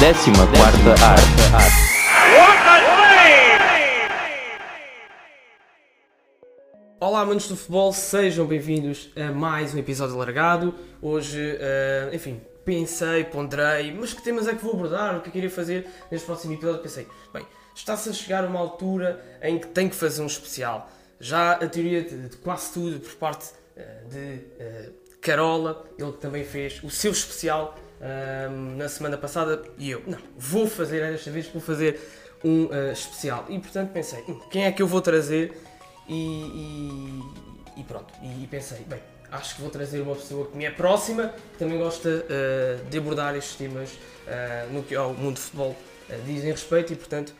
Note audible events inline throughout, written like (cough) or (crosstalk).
Décima quarta arte. Olá, amantes do futebol, sejam bem-vindos a mais um episódio largado. Hoje, eh, enfim, pensei, ponderei, mas que temas é que vou abordar? O que é que iria fazer neste próximo episódio? Pensei, bem, está-se a chegar uma altura em que tenho que fazer um especial. Já a teoria de, de quase tudo por parte eh, de eh, Carola, ele também fez o seu especial eh, na semana passada, e eu, não, vou fazer desta vez, vou fazer um eh, especial. E portanto pensei, "Hum, quem é que eu vou trazer? E, e- e pronto, e pensei, bem, acho que vou trazer uma pessoa que me é próxima, que também gosta eh, de abordar estes temas eh, no que ao mundo do futebol dizem respeito e portanto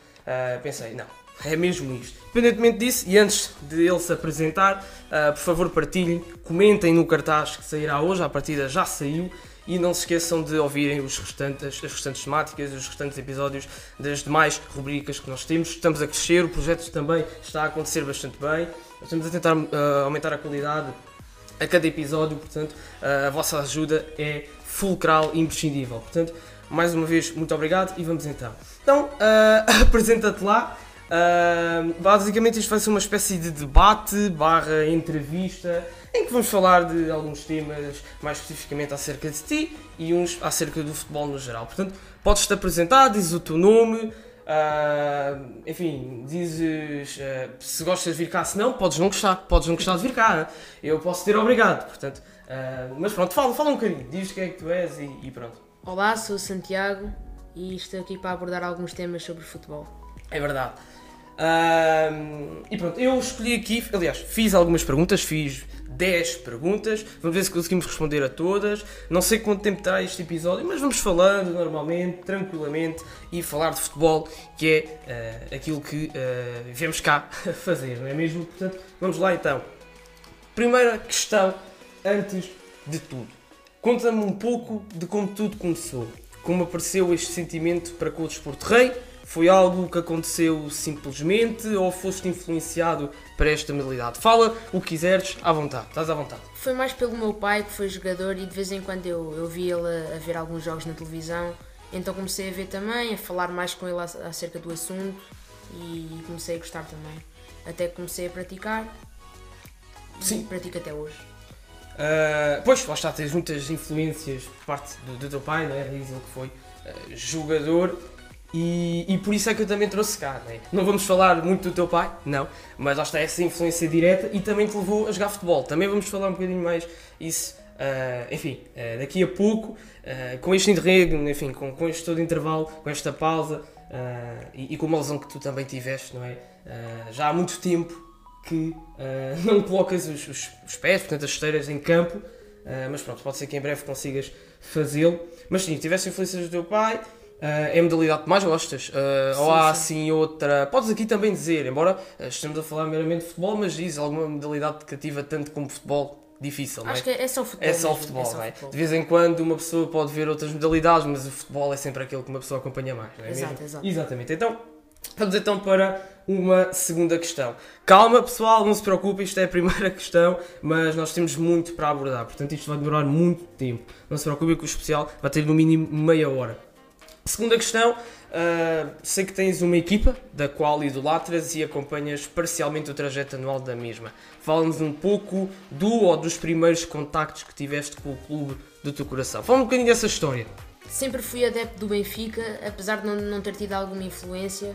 pensei, não, é mesmo isto. Independentemente disso, e antes de ele se apresentar, eh, por favor partilhem, comentem no cartaz que sairá hoje, a partida já saiu, e não se esqueçam de ouvirem os restantes, as restantes temáticas, os restantes episódios das demais rubricas que nós temos. Estamos a crescer, o projeto também está a acontecer bastante bem. Estamos a tentar ah, aumentar a qualidade a cada episódio, portanto, ah, a vossa ajuda é fulcral e imprescindível. Portanto, mais uma vez, muito obrigado e vamos então. Então, ah, (laughs) apresenta-te lá. Basicamente isto vai ser uma espécie de debate barra entrevista em que vamos falar de alguns temas mais especificamente acerca de ti e uns acerca do futebol no geral. Portanto, podes-te apresentar, dizes o teu nome, ah, enfim, dizes ah, se gostas de vir cá, se não, podes não gostar, podes não gostar de vir cá. Eu posso ter obrigado, portanto. ah, mas pronto, fala, fala um bocadinho, diz quem é que tu és e, e pronto. Olá, sou o Santiago e estou aqui para abordar alguns temas sobre futebol. É verdade. Ahm, e pronto, eu escolhi aqui, aliás, fiz algumas perguntas, fiz 10 perguntas, vamos ver se conseguimos responder a todas. Não sei quanto tempo terá este episódio, mas vamos falando normalmente, tranquilamente e falar de futebol, que é ah, aquilo que ah, viemos cá (laughs) fazer, não é mesmo? Portanto, vamos lá então. Primeira questão, antes de tudo. Conta-me um pouco de como tudo começou. Como apareceu este sentimento para com o desporto rei? Foi algo que aconteceu simplesmente ou foste influenciado para esta modalidade? Fala o que quiseres, à vontade, estás à vontade. Foi mais pelo meu pai, que foi jogador, e de vez em quando eu, eu vi ele a, a ver alguns jogos na televisão. Então comecei a ver também, a falar mais com ele ac- acerca do assunto e comecei a gostar também. Até que comecei a praticar Sim. e pratico até hoje. Ah, pois, lá está, tens muitas influências por parte do, do teu pai, não é? Diz ele que foi ah, jogador e, e por isso é que eu também trouxe cá, não é? Não vamos falar muito do teu pai, não, mas lá está essa influência direta e também te levou a jogar futebol. Também vamos falar um bocadinho mais isso, ah, enfim, ah, daqui a pouco, ah, com este interregno, enfim, com, com este todo intervalo, com esta pausa e, e com uma lesão que tu também tiveste, não é? Já há muito tempo que (laughs) não colocas os, os- os pés, portanto as esteiras em campo, mas pronto, pode ser que em breve consigas fazê-lo. Mas sim, tivesse influências do teu pai, é a modalidade que mais gostas, ou Sim, há sim. assim outra. Podes aqui também dizer, embora ah, estejamos a falar meramente de futebol, mas diz alguma modalidade que cativa tanto como futebol difícil, não é? Acho que é só futebol. É só mesmo, futebol, só não é? futebol. De vez em quando uma pessoa pode ver outras modalidades, mas o futebol é sempre aquele que uma pessoa acompanha mais, não é Exato, mesmo? exato. Exatamente. Então, vamos então para uma segunda questão. Calma, pessoal, não se preocupem, isto é a primeira (laughs) questão, mas nós temos muito para abordar, portanto isto vai demorar muito tempo. Não se preocupem que o especial vai ter no mínimo meia hora. Segunda questão, ah, sei que tens uma equipa da qual idolatras e acompanhas parcialmente o trajeto anual da mesma. Fala-nos um pouco do ou dos primeiros contactos que tiveste com o clube do teu coração. Fala um bocadinho dessa história. Sempre fui adepto do Benfica, apesar de não, não ter tido alguma influência.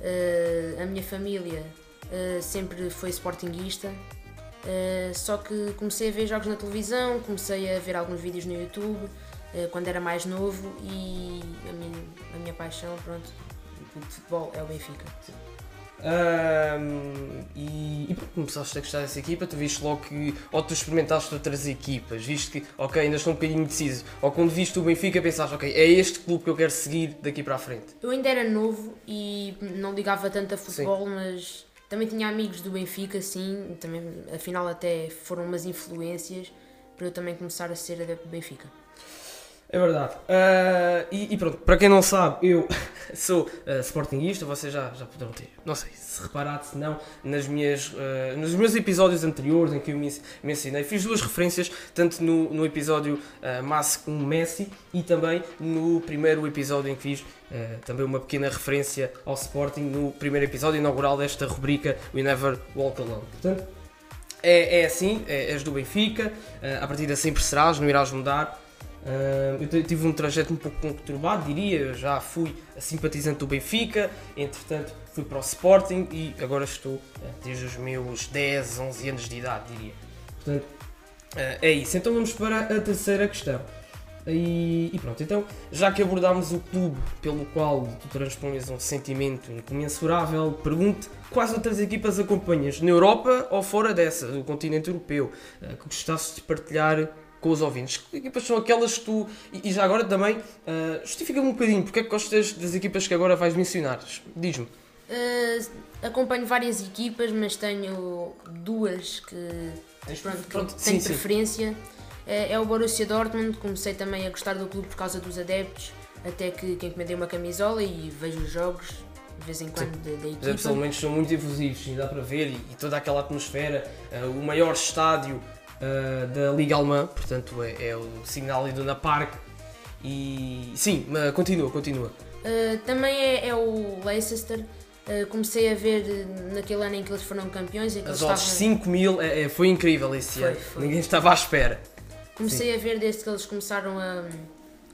eh, a minha família eh, sempre foi sportinguista. só que comecei a ver jogos na televisão, comecei a ver alguns vídeos no YouTube quando era mais novo e a minha, a minha paixão, pronto, de futebol é o Benfica. Ahm, e, e pronto, começaste a gostar dessa equipa, tu viste logo que, ou tu experimentaste outras equipas, viste que, ok, ainda estou um bocadinho indeciso, ou quando viste o Benfica pensaste, ok, é este clube que eu quero seguir daqui para a frente. Eu ainda era novo e não ligava tanto a futebol, mas também tinha amigos do Benfica, sim, também, afinal até foram umas influências para eu também começar a ser adepto do Benfica. É verdade. Uh, e, e, pronto, para quem não sabe, eu (laughs) sou uh, vocês já, já poderão ter, não sei se reparado, se não, nas minhas, uh, nos meus episódios anteriores em que eu me, me ensinei, fiz duas referências, tanto no, no episódio uh, Massi com Messi e também no primeiro episódio em que fiz também uma pequena referência ao Sporting, no primeiro episódio inaugural desta rubrica We Never Walk Alone. Portanto, é, é assim, é, és do Benfica, uh, a partir sempre serás, não irás mudar. Eu tive um trajeto um pouco conturbado, diria. Eu já fui simpatizante do Benfica, entretanto fui para o Sporting e agora estou uh, desde os meus 10, 11 anos de idade, diria. Portanto, uh, é isso. Então vamos para a terceira questão. E, e, pronto, então, já que abordámos o clube pelo qual tu transpões um sentimento incomensurável, pergunte quais outras equipas acompanhas, na Europa ou fora dessa, do continente europeu, que gostasses de partilhar com os ouvintes. Que equipas são aquelas que tu. E, e já agora também, uh, justifica-me um bocadinho, porque é que gostas das equipas que agora vais mencionar? Diz-me. Uh, acompanho várias equipas, mas tenho duas que, pronto, que tenho sim, preferência. Sim. Uh, é o Borussia Dortmund, comecei também a gostar do clube por causa dos adeptos, até que, que encomendei uma camisola e vejo os jogos de vez em quando da, da equipa. Os absolumentos são muito efusivos e dá para ver, e, e toda aquela atmosfera, uh, o maior estádio uh, da Liga Alemã, portanto é, é o Signal Iduna Park. E sim, continua, continua. Uh, também é, é, o Leicester. Uh, comecei a ver naquele ano em que eles foram campeões. Em que As odds estavam... 5 mil, é, é, foi incrível esse foi, ano. Foi. Ninguém estava à espera. Comecei sim. a ver desde que eles começaram a,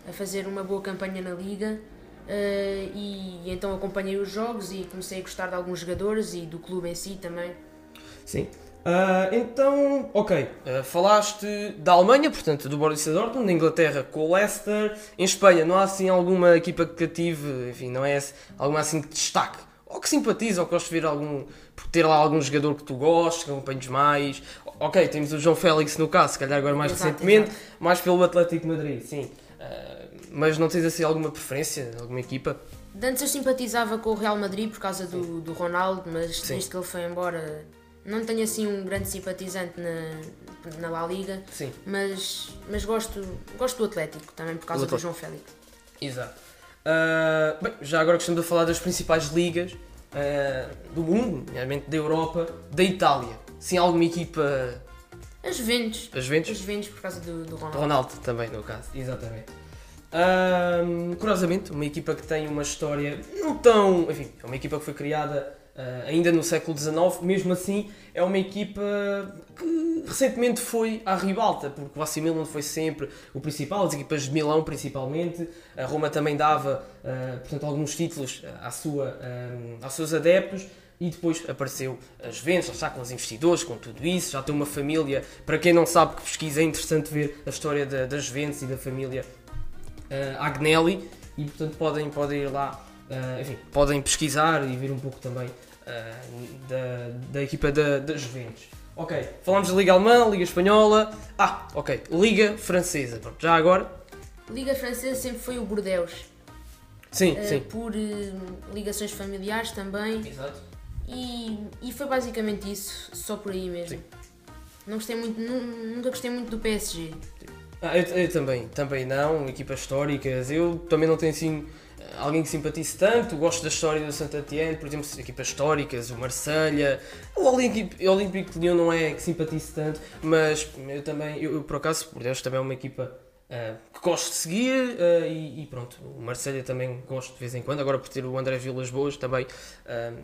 a fazer uma boa campanha na Liga. Uh, e, e então acompanhei os jogos e comecei a gostar de alguns jogadores e do clube em si também. Sim, Uh, então, ok, uh, falaste da Alemanha, portanto do Borussia Dortmund, da Inglaterra com o Leicester, em Espanha não há assim alguma equipa que cative, enfim, não é alguma assim que destaque, ou que simpatiza, ou que gostes de ver algum, por ter lá algum jogador que tu gostes, que acompanhes mais, ok, temos o João Félix no caso, se calhar agora mais exato, recentemente, exato. mais pelo Atlético Madrid, sim, uh, mas não tens assim alguma preferência, alguma equipa? antes eu simpatizava com o Real Madrid por causa do, do Ronaldo, mas sim. desde que ele foi embora não tenho assim um grande simpatizante na, na La Liga, Sim. Mas, mas gosto, gosto do Atlético também por causa do, do João Félix. Exato. Uh, bem, já agora gostamos de falar das principais ligas uh, do mundo, nomeadamente da Europa, da Itália. Sim, alguma equipa. As Juventus. As Juventus? As Juventus por causa do, do Ronaldo. Ronaldo também, no caso, exatamente. Uh, curiosamente, uma equipa que tem uma história não tão. Enfim, é uma equipa que foi criada Uh, ainda no século XIX, mesmo assim é uma equipa que recentemente foi à ribalta, porque o AC Milan foi sempre o principal, as equipas de Milão principalmente, a Roma também dava uh, portanto, alguns títulos à sua, aos seus adeptos, e depois apareceu as Juventus, já com os investidores, com tudo isso, já tem uma família, para quem não sabe que pesquisa, é interessante ver a história da, Juventus e da família uh, Agnelli, e portanto podem, podem ir lá Uh, enfim, podem pesquisar e ver um pouco também uh, da, da equipa da, da Juventus. Ok, falamos da Liga Alemã, Liga Espanhola. Ah, ok, Liga Francesa. Pronto, já agora. Liga Francesa sempre foi o Bordeaux. Sim, uh, sim. Por ligações familiares também. Exato. E, e foi basicamente isso, só por aí mesmo. Sim. Não gostei muito, nunca gostei muito do PSG. Ah, eu, eu também, também não, equipas históricas. Eu também não tenho assim alguém que simpatize tanto, gosto da história do Saint Etienne, por exemplo, equipas históricas, o Marselha, o Olympique, de Lyon não é que simpatize tanto, mas eu também, eu, eu por acaso, por Deus, também é uma equipa uh, que gosto de seguir uh, e, e, pronto, o Marselha também gosto de vez em quando, agora por ter o André Vilas Boas também uh,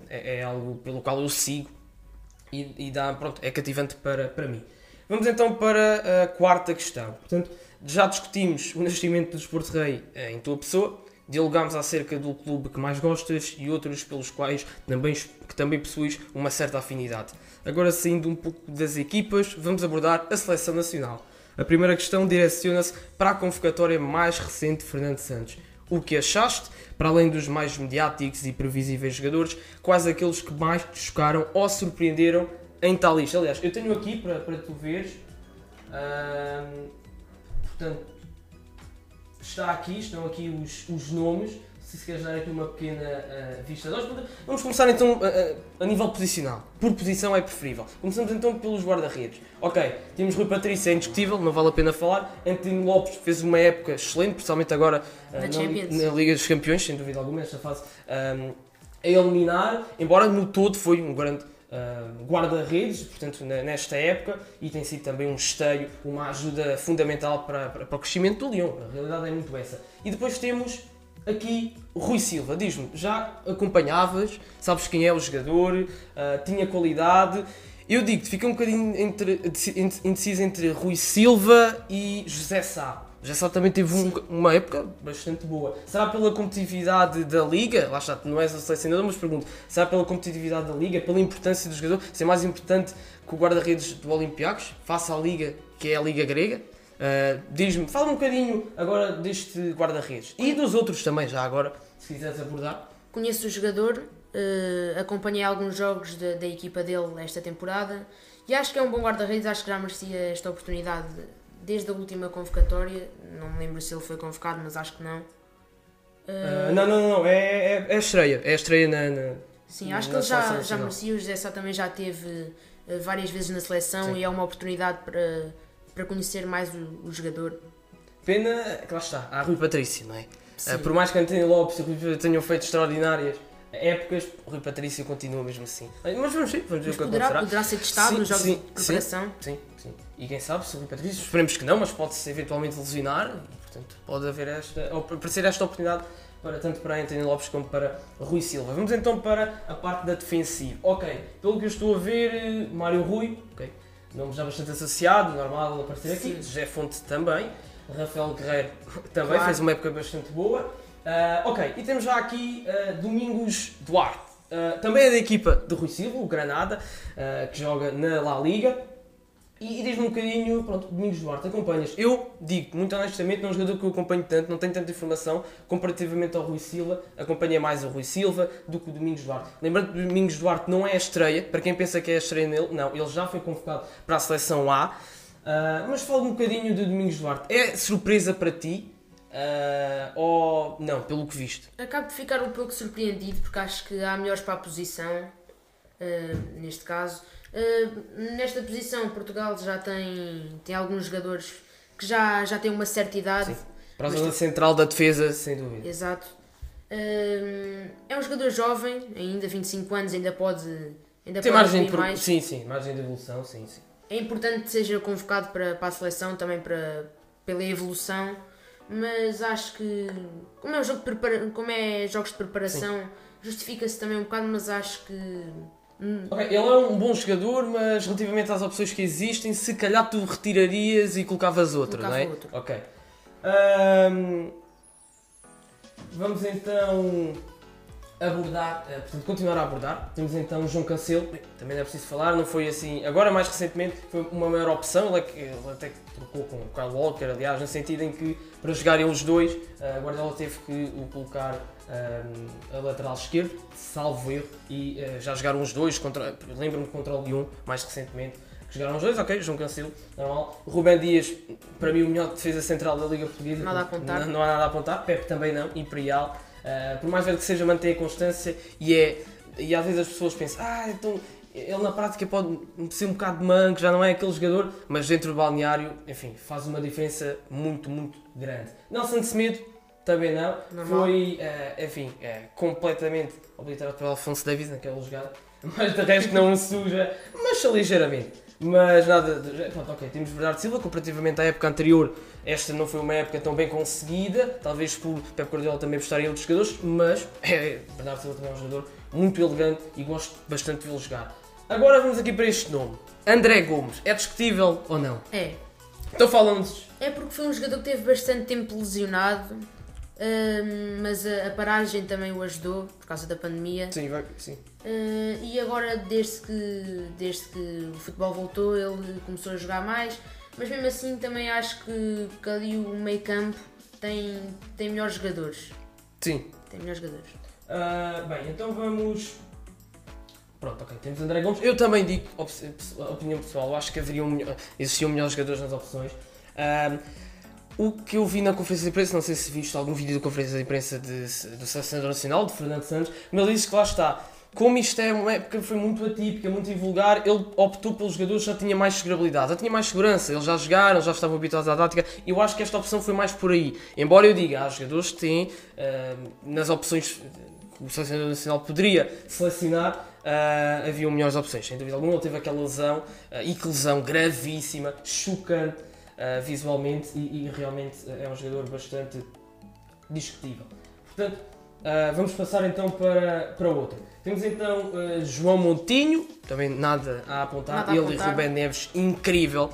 é, é, algo pelo qual eu sigo e, e, dá, pronto, é cativante para, para mim. Vamos então para a quarta questão. Portanto, já discutimos o nascimento do Desporto Rei em tua pessoa, dialogámos acerca do clube que mais gostas e outros pelos quais também, que também possuis uma certa afinidade. Agora, saindo um pouco das equipas, vamos abordar a seleção nacional. A primeira questão direciona-se para a convocatória mais recente de Fernando Santos. O que achaste, para além dos mais mediáticos e previsíveis jogadores, quais aqueles que mais te chocaram ou surpreenderam em tal lista? Aliás, eu tenho aqui para, para tu veres. portanto, está aqui, estão aqui os, os nomes. se se queres dar aqui uma pequena uh, vista. Nós vamos começar então uh, a nível posicional. Por posição é preferível. Começamos então pelos guarda-redes. Ok, temos Rui Patrício, é indiscutível, não vale a pena falar. Antônio Lopes fez uma época excelente, principalmente agora Na na, na Liga dos Campeões, sem dúvida alguma, nesta fase um, a eliminar, embora no todo foi um grande uh, guarda-redes, portanto, nesta época, e tem sido também um esteio, uma ajuda fundamental para, para, para o crescimento do Leão. A realidade é muito essa. E depois temos aqui Rui Silva. Diz-me, já acompanhavas, sabes quem é o jogador, uh, tinha qualidade. Eu digo-te, fica um bocadinho entre, indeciso entre Rui Silva e José Sá. José Sá também teve um- uma época bastante boa. Será pela competitividade da Liga? Lá está, não és a selecionador, mas pergunto: será pela competitividade da Liga, pela importância do jogador, ser mais importante que o guarda-redes do Olympiacos, face à Liga, que é a Liga Grega? Uh, Diz-me, fala um bocadinho agora deste guarda-redes e dos outros também, já agora, se quiseres abordar. Conheço o jogador, eh, acompanhei alguns jogos da, da equipa dele esta temporada e acho que é um bom guarda-redes, acho que já merecia esta oportunidade desde a última convocatória. Não me lembro se ele foi convocado, mas acho que não. Eh, Uh, não, não, não, é, é, é a estreia, é a estreia na. na- Sim, acho que ele já, já merecia. O José Sá também já teve eh, várias vezes na seleção Sim. e é uma oportunidade para, para conhecer mais o, o jogador. Pena que lá está, há Rui Patrício, não é? Uh, por mais que António Lopes e Rui tenham feito extraordinárias épocas, o Rui Patrício continua mesmo assim. Mas vamos ver, vamos ver Mas o que poderá, acontecerá. poderá ser testado Sim, nos jogos sim, de preparação. Sim, sim. E quem sabe se o Rui Patrício, esperemos que não, mas pode-se eventualmente lesionar portanto, pode haver esta, aparecer esta oportunidade para, tanto para António Lopes como para Rui Silva. Vamos então para a parte da defensiva. Ok, pelo que eu estou a ver, Mário Rui, ok, nome já bastante associado, normal aparecer aqui. José Fonte também, Rafael Guerreiro (laughs) também Claro. fez uma época bastante boa. Ah, ok, e temos já aqui ah, Domingos Duarte. Ah, também é da equipa de Rui Silva, o Granada, que joga na La Liga. E, e diz-me um bocadinho, pronto, Domingos Duarte, acompanhas. Eu digo, muito honestamente, não é um jogador que eu acompanho tanto, não tenho tanta informação, comparativamente ao Rui Silva, acompanhei mais o Rui Silva do que o Domingos Duarte. Lembrando que Domingos Duarte não é a estreia, para quem pensa que é a estreia nele, não, ele já foi convocado para a seleção A. Mas fala um bocadinho do Domingos Duarte. É surpresa para ti? Ah, ou não, pelo que viste? Acabo de ficar um pouco surpreendido porque acho que há melhores para a posição, eh, neste caso. Eh, nesta posição, Portugal já tem, tem alguns jogadores que já, já têm uma certa idade. Sim. Para a zona central da defesa, sem dúvida. Exato. É um jogador jovem, ainda 25 anos, ainda pode, ainda Tem pode margem de mais. Sim, sim, margem de evolução, sim, sim. É importante que seja convocado para, para a seleção também para, pela evolução, mas acho que como é, um jogo de prepara- como é jogos de preparação, justifica-se também um bocado, mas acho que hum, Ok, ele é um bom jogador, mas relativamente às opções que existem, se calhar tu retirarias e colocavas outro, Colocava não é? outro. Ok. Ahm, vamos então abordar, eh, portanto, continuar a abordar. Temos então João Cancelo, também não é preciso falar, não foi assim, agora mais recentemente foi uma maior opção, ele, é ele até que trocou com o Kyle Walker, aliás, no sentido em que para jogarem os dois, eh, a Guardiola teve que o colocar ahm, a lateral esquerdo, salvo erro, e eh, já jogaram os dois, contra, lembro-me contra o Lyon, mais recentemente, que jogaram os dois, ok, João Cancelo, normal. Rubem Dias, para mim o melhor defesa central da Liga Portuguesa. Nada a apontar. Não, não há nada a apontar, Pepe também não, Imperial. Uh, por mais velho que seja, mantém a constância e é. E às vezes as pessoas pensam, ah, então ele na prática pode ser um bocado de manco, já não é aquele jogador, mas dentro do balneário, enfim, faz uma diferença muito, muito grande. Nelson Semedo, também não, Normal. foi, uh, enfim, uh, completamente obliterado pelo Alfonso Davis naquela jogada, (laughs) mas de resto não suja, mas ligeiramente. Mas nada, de- pronto, ok, temos Bernardo Silva, comparativamente à época anterior, esta não foi uma época tão bem conseguida, talvez por Pep Guardiola também gostar em outros jogadores, mas é, Bernardo Silva também é um jogador muito elegante e gosto bastante de vê-lo jogar. Agora vamos aqui para este nome, André Gomes, é discutível ou não? é. Então fala-nos, É porque foi um jogador que teve bastante tempo lesionado, hum, mas a, a paragem também o ajudou por causa da pandemia. sim, vai, sim. Uh, e agora, desde que, desde que o futebol voltou, ele começou a jogar mais. Mas mesmo assim, também acho que, que ali o meio campo tem, tem melhores jogadores. Sim, Tem melhores jogadores. Ah, bem, então vamos. Pronto, ok, temos André Gomes. Eu também digo, op- opinião pessoal, eu acho que haveria um, melhor- existiam melhores jogadores nas opções. Ah, o que eu vi na conferência de imprensa, não sei se viste algum vídeo da conferência de imprensa de, do Selecionador Nacional, de Fernando Santos, mas ele disse que lá está. Como isto é uma época que foi muito atípica, muito invulgar, ele optou pelos jogadores que já tinha mais segurabilidade, já tinha mais segurança, eles já jogaram, já estavam habituados à tática, e eu acho que esta opção foi mais por aí. Embora eu diga, há jogadores que têm, uh, nas opções que o Selecionador Nacional poderia selecionar, uh, haviam melhores opções. Sem dúvida alguma, ele teve aquela lesão, uh, e que lesão gravíssima, chocante uh, visualmente, e, e, realmente é um jogador bastante discutível. Portanto, vamos passar então para, para outro. Temos então João Montinho, também nada a apontar, nada a ele apontar. e Ruben Neves, incrível.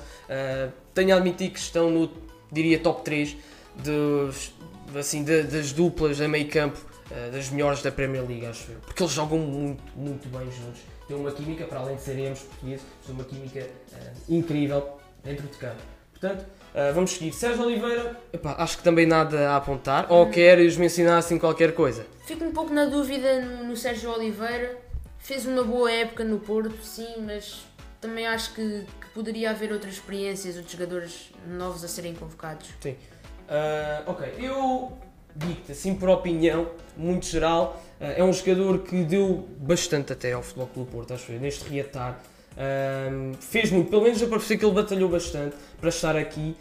tenho a admitir que estão no, diria, top 3 dos, assim, de, das duplas a meio campo uh, das melhores da Premier League, acho eu. Porque eles jogam muito, muito bem juntos. Tem uma química, para além de serem ambos portugueses, tem uma química uh, incrível dentro de campo. Portanto, uh, vamos seguir. Sérgio Oliveira, epá, acho que também nada a apontar. Ou queres mencionar assim qualquer coisa? Fico um pouco na dúvida no, no Sérgio Oliveira. Fez uma boa época no Porto, sim, mas também acho que, que poderia haver outras experiências, outros jogadores novos a serem convocados. Sim. Uh, ok, eu digo-te assim por opinião, muito geral, uh, é um jogador que deu bastante até ao Futebol Clube Porto, acho eu, neste reatar. Uh, fez muito, pelo menos eu percebi que ele batalhou bastante para estar aqui.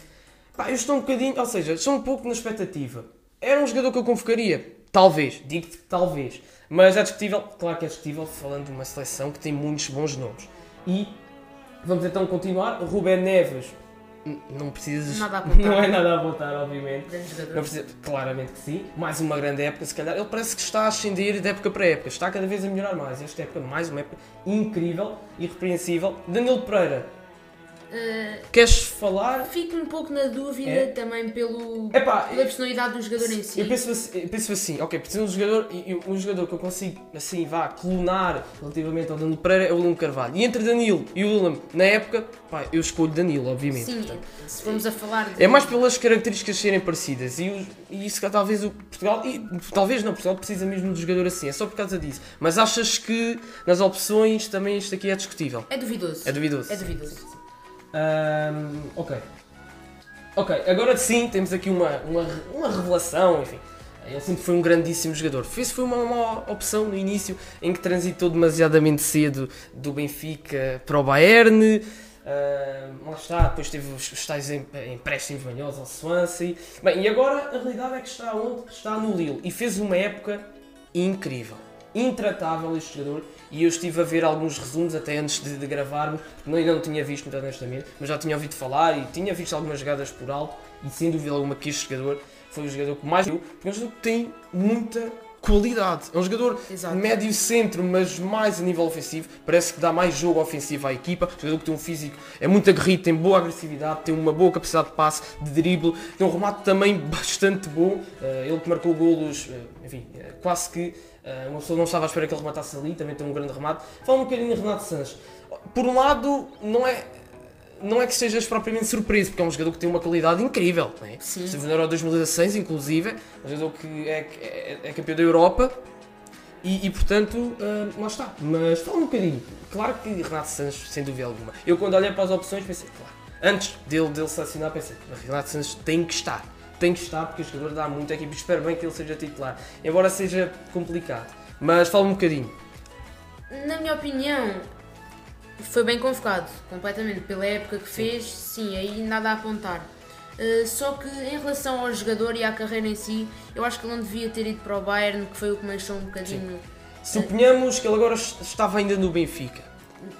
Pá, eu estou um bocadinho, ou seja, estou um pouco na expectativa. Era um jogador que eu convocaria? Talvez, digo-te que talvez. Mas é discutível, claro que é discutível, falando de uma seleção que tem muitos bons nomes. E vamos então continuar. Ruben Neves, não precisas. Nada a (laughs) apontar. Não é nada a apontar, obviamente. Não precisa, claramente que sim. Mais uma grande época, se calhar. Ele parece que está a ascender de época para época. Está cada vez a melhorar mais. Esta época, mais uma época incrível, irrepreensível. Danilo Pereira, Uh, queres falar? fico um pouco na dúvida É? também pelo, Epá, pela personalidade do jogador em si. Eu penso assim, eu penso assim ok, precisa de um jogador, um jogador que eu consigo, assim, vá, clonar relativamente ao Danilo Pereira é o William Carvalho. E entre Danilo e o William, na época, pá, eu escolho Danilo, obviamente. Sim, portanto. se formos a falar de. É mais pelas características serem parecidas e, os- e isso talvez o Portugal, e talvez não, Portugal precisa mesmo de jogador assim, é só por causa disso. Mas achas que nas opções também isto aqui é discutível? É duvidoso. É duvidoso. É duvidoso. Ahm, ok. Ok, agora sim temos aqui uma, uma, uma revelação, enfim. Ele sempre foi um grandíssimo jogador. Fez foi uma, uma opção no início em que transitou demasiadamente cedo do Benfica para o Bayern. Ahm, lá está, depois teve os, os tais em- empréstimos manhosos ao Swansea. Bem, e agora a realidade é que está onde? Está no Lille e fez uma época incrível. Intratável este jogador e eu estive a ver alguns resumos até antes de, de gravarmos, porque ainda não tinha visto muito honestamente, mas já tinha ouvido falar e tinha visto algumas jogadas por alto e sem dúvida alguma que este jogador foi o jogador que mais viu, porque é um jogador que tem muita qualidade. É um jogador Exato. médio centro, mas mais a nível ofensivo. Parece que dá mais jogo ofensivo à equipa. Um jogador que tem um físico, é muito aguerrido, tem boa agressividade, tem uma boa capacidade de passe, de drible, tem um remate também (laughs) bastante bom. Eh, ele que marcou golos, eh, enfim, eh, quase que uma pessoa não estava à espera que ele rematasse ali, também tem um grande remate. Fala um bocadinho de Renato Sanches. Por um lado, não é. Não é que estejas propriamente surpreso, porque é um jogador que tem uma qualidade incrível. Não é? Sim. Esteve no Euro 2016, inclusive, um jogador que é, é, é campeão da Europa e, e, portanto, ah, lá está. Mas fala um bocadinho. Claro que Renato Sanches, sem dúvida alguma. Eu, quando olhei para as opções, pensei, claro, antes dele, dele selecionar, pensei, Renato Sanches tem que estar. Tem que estar, porque o jogador dá muito à equipe. Espero bem que ele seja titular, embora seja complicado. Mas fala um bocadinho. Na minha opinião, foi bem convocado, completamente. Pela época que fez, sim, aí nada a apontar. Uh, só que em relação ao jogador e à carreira em si, eu acho que ele não devia ter ido para o Bayern, que foi o que me deixou um bocadinho. Suponhamos que ele agora estava ainda no Benfica.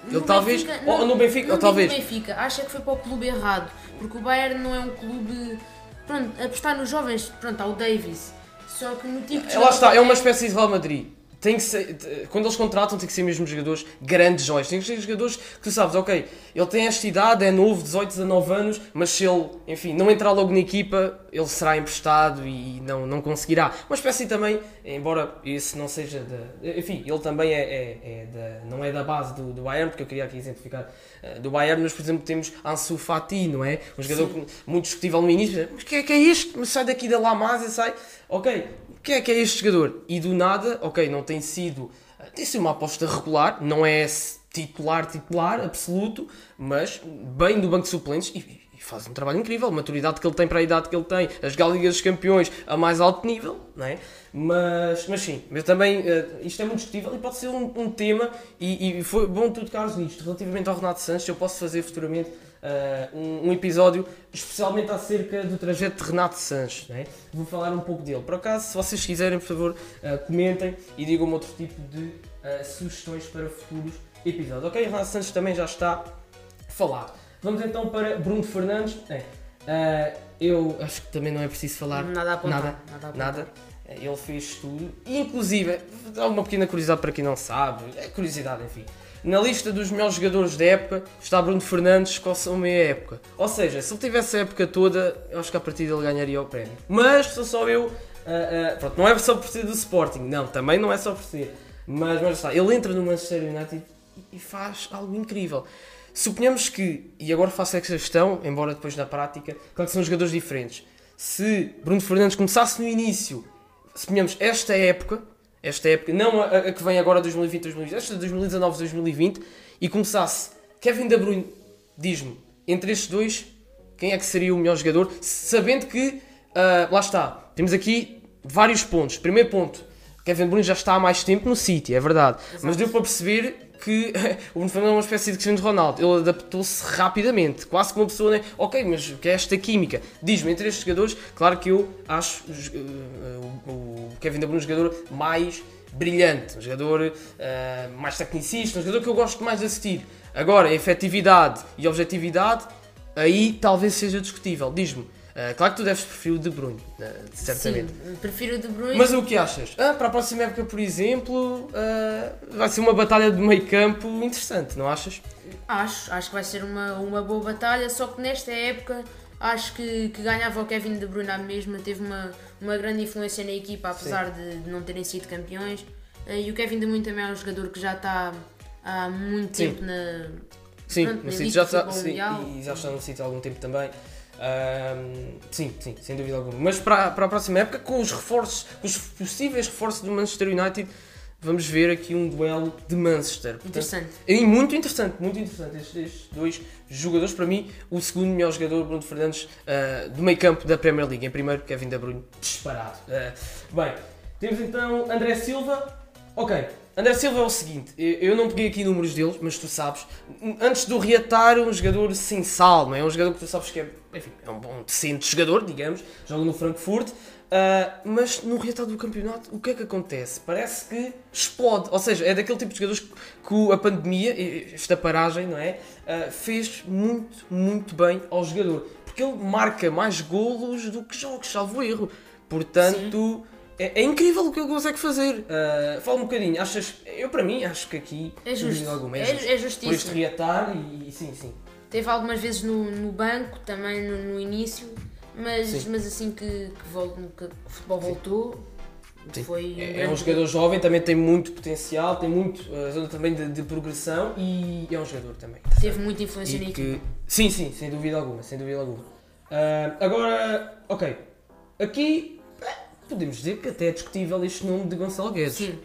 Ele No talvez. Benfica- ou não- no Benfica, ou talvez. no Benfica, acho é que foi para o clube errado, porque o Bayern não é um clube. Pronto, apostar nos jovens, pronto, há o Davis. Só que no tipo de. É, Lá está, é uma ele espécie de Real Madrid. Tem que ser, quando eles contratam, tem que ser mesmo jogadores grandes joias. Tem que ser jogadores que tu sabes, ok, ele tem esta idade, é novo, 18, 19 anos, mas se ele, enfim, não entrar logo na equipa, ele será emprestado e não, não conseguirá. Uma espécie também, embora esse não seja da. Enfim, ele também é, é- é da, não é da base do, do Bayern, porque eu queria aqui exemplificar eh, do Bayern, mas por exemplo temos Ansu Fati, não é? Um jogador que- muito discutível no início, mas que é que é este? Mas sai daqui da La Masia, sai. Ok, o que é que é este jogador? E do nada, ok, não tem sido. eh, Tem sido uma aposta regular, não é titular, titular, absoluto, mas bem do banco de suplentes e, e faz um trabalho incrível, a maturidade que ele tem para a idade que ele tem, as Ligas dos Campeões a mais alto nível, não é? Mas, mas sim, mas também uh, isto é muito discutível e pode ser um, um tema, e, e, foi bom tu tocares nisto. Relativamente ao Renato Sanches, eu posso fazer futuramente uh, um, um, episódio especialmente acerca do trajeto de Renato Sanches, é? Vou falar um pouco dele. Por acaso, se vocês quiserem, por favor, uh, comentem e digam-me outro tipo de sugestões para futuros episódios. Ok, Renato Sanches também já está falado. Vamos então para Bruno Fernandes. É, eu acho que também não é preciso falar nada a apontar. Nada, nada, nada. Ele fez tudo. Inclusive, dá uma pequena curiosidade para quem não sabe. É curiosidade, enfim. Na lista dos melhores jogadores da época está Bruno Fernandes com a meia época. Ou seja, se ele tivesse a época toda, eu acho que a partir dele ganharia o prémio. Mas sou só eu. Uh, uh, pronto, não é só por ser do Sporting, não, também não é só por ser. Mas, mas está, ele entra no Manchester United e faz algo incrível. Suponhamos que, e agora faço essa questão, embora depois na prática, claro que são jogadores diferentes. Se Bruno Fernandes começasse no início suponhamos, esta época, esta época, não a, a que vem agora 2020, 2020, esta de 2019, 2020, e começasse Kevin De Bruyne, diz-me, entre estes dois, quem é que seria o melhor jogador, sabendo que, uh, lá está, temos aqui vários pontos. Primeiro ponto, Kevin De Bruyne já está há mais tempo no City, é verdade, Exato. mas deu para perceber que (laughs) o Bruno Fernandes é uma espécie de Cristiano Ronaldo. Ele adaptou-se rapidamente, quase como uma pessoa, né? ok, mas o que é esta química? Diz-me, entre estes jogadores, claro que eu acho uh, o Kevin De Bruyne um jogador mais brilhante, um jogador uh, mais tecnicista, um jogador que eu gosto mais de assistir. Agora, efetividade e objetividade, aí talvez seja discutível. Diz-me, Uh, claro que tu deves preferir o De Bruyne, uh, certamente. Sim, prefiro o De Bruyne. Mas o que achas? Ah, para a próxima época, por exemplo, uh, vai ser uma batalha de meio campo interessante, não achas? Acho, acho que vai ser uma, uma boa batalha, só que nesta época acho que, que ganhava o Kevin De Bruyne à mesma, teve uma, uma grande influência na equipa, apesar de, de, não terem sido campeões. e o Kevin De Bruyne também é um jogador que já está há muito Sim. tempo na. Sim, pronto, no sítio já está, sim, e já está no sítio há algum tempo também. Um, sim, sim, sem dúvida alguma. Mas para, para a próxima época, com os reforços, com os possíveis reforços do Manchester United, vamos ver aqui um duelo de Manchester. Portanto, interessante. E muito interessante, muito interessante. Estes, estes, dois jogadores, para mim, o segundo melhor jogador, Bruno Fernandes, uh, do meio campo da Premier League. Em primeiro, Kevin De Bruyne, disparado. Uh, bem, temos então André Silva. Ok, André Silva é o seguinte, eu não peguei aqui números deles, mas tu sabes, antes do Reatar, um jogador sem sal, não é? Um jogador que tu sabes que é, enfim, é um bom, decente jogador, digamos, joga no Frankfurt, uh, mas no Reatar do campeonato, o que é que acontece? Parece que explode, ou seja, é daquele tipo de jogadores que a pandemia, esta paragem, não é? Uh, fez muito, muito bem ao jogador, porque ele marca mais golos do que jogos, salvo erro. Portanto. Sim é, é, incrível o que ele consegue fazer. Uh, fala um bocadinho, achas. Eu, para mim, acho que aqui. É justo. Alguma, é, é, justo. é justíssimo. Por este reatar e, sim, sim. Teve algumas vezes no, no banco, também no, no início, mas, mas assim que, que, que o futebol voltou. Sim. Foi é, é um jogador jovem, também tem muito potencial, tem muito uh, zona também de, de, progressão e é um jogador também. Teve muita influência na equipe. Sim, sim, sem dúvida alguma, sem dúvida alguma. Uh, agora, ok, aqui podemos dizer que até é discutível este nome de Gonçalo Guedes. Sim.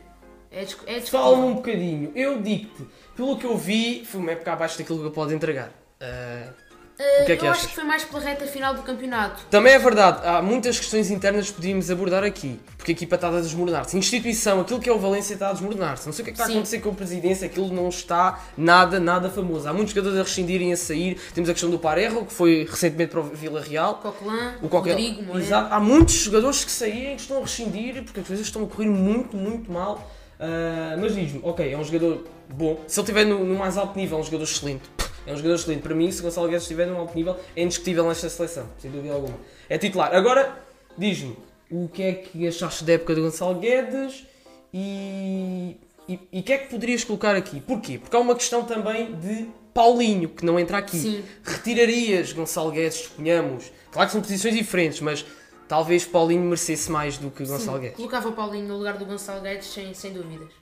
É, discu é Fala-me um bocadinho. Eu digo-te, pelo que eu vi, foi uma época abaixo daquilo que eu posso entregar. Uh, Uh, o que é que eu achas? acho que foi mais pela reta final do campeonato. Também é verdade, há muitas questões internas que podíamos abordar aqui, porque a equipa está a desmoronar-se. Instituição, aquilo que é o Valência está a desmoronar-se. Não sei o que é que está Sim. a acontecer com a presidência, aquilo não está nada, nada famoso. Há muitos jogadores a rescindirem a sair. Temos a questão do Parejo, que foi recentemente para o Vila Real. Coquelin, o Coquelin. Rodrigo, Moreno. Exato. Há muitos jogadores que saírem que estão a rescindir porque as coisas estão a correr muito, muito mal. Uh, mas diz-me, ok, é um jogador bom. Se ele estiver no, no mais alto nível, é um jogador excelente é um jogador excelente. Para mim, se Gonçalo Guedes estiver num alto nível, é indiscutível nesta seleção, sem dúvida alguma. É titular. Agora, diz-me, o que é que achaste da época de Gonçalo Guedes e, e o que é que poderias colocar aqui? Porquê? Porque há uma questão também de Paulinho, que não entra aqui. Sim. Retirarias Gonçalo Guedes, suponhamos. Claro que são posições diferentes, mas talvez Paulinho merecesse mais do que Gonçalo Sim, Guedes. Colocava Paulinho no lugar do Gonçalo Guedes sem, sem dúvidas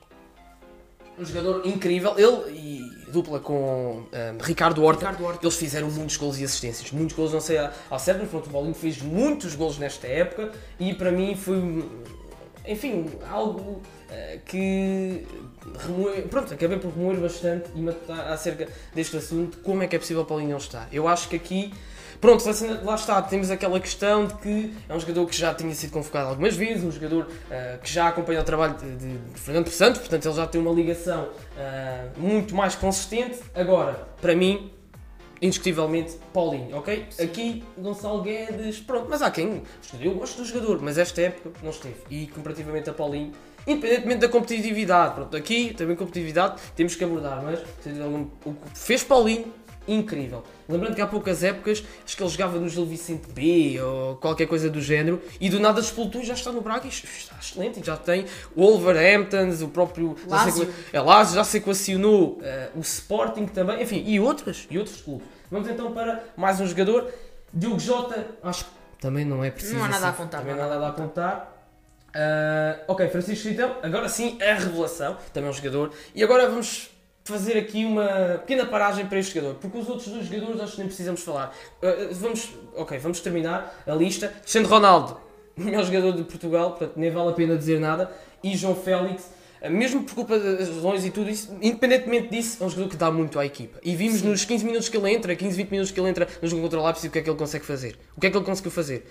um jogador incrível. Ele e dupla com um, Ricardo, Horta, Ricardo Horta, eles fizeram muitos gols e assistências. Muitos gols, não sei ao certo, mas pronto, o Paulinho fez muitos gols nesta época e para mim foi, enfim, algo uh, que remoe, pronto, acabei por remoer bastante e matar acerca deste assunto. Como é que é possível o Paulinho não estar? Eu acho que aqui Pronto, lá está, temos aquela questão de que é um jogador que já tinha sido convocado algumas vezes, um jogador uh, que já acompanha o trabalho de, de, de, Fernando Santos, portanto ele já tem uma ligação uh, muito mais consistente. Agora, para mim, indiscutivelmente Paulinho, ok? Sim. Aqui Gonçalo Guedes, pronto, mas há quem eu gosto do jogador, mas esta época não esteve. E comparativamente a Paulinho, independentemente da competitividade, pronto, aqui também competitividade temos que abordar, mas o que fez Paulinho incrível. Lembrando que há poucas épocas, acho que ele jogava no Gil Vicente B ou qualquer coisa do género, e do nada explotou e já está no Braga e está excelente. Já tem o Wolverhampton, o próprio. É Lázio, já se equacionou uh, o Sporting também, enfim, e outros, e outros clubes. Vamos então para mais um jogador. Diogo Jota, acho que também não é preciso. Não há nada assim, a apontar. Também nada a apontar. Uh, ok, Francisco então, agora sim a revelação, também é um jogador. E agora vamos fazer aqui uma pequena paragem para este jogador, porque os outros dois jogadores acho que nem precisamos falar. Uh, vamos, ok, vamos terminar a lista. Cristiano Ronaldo, (laughs) melhor jogador de Portugal, portanto nem vale a pena dizer nada, e João Félix, mesmo por culpa das lesões e tudo isso, independentemente disso, é um jogador que dá muito à equipa. E vimos Sim. nos 15 minutos que ele entra, 15, 20 minutos que ele entra no jogo contra o Leipzig, o que é que ele consegue fazer. O que é que ele conseguiu fazer?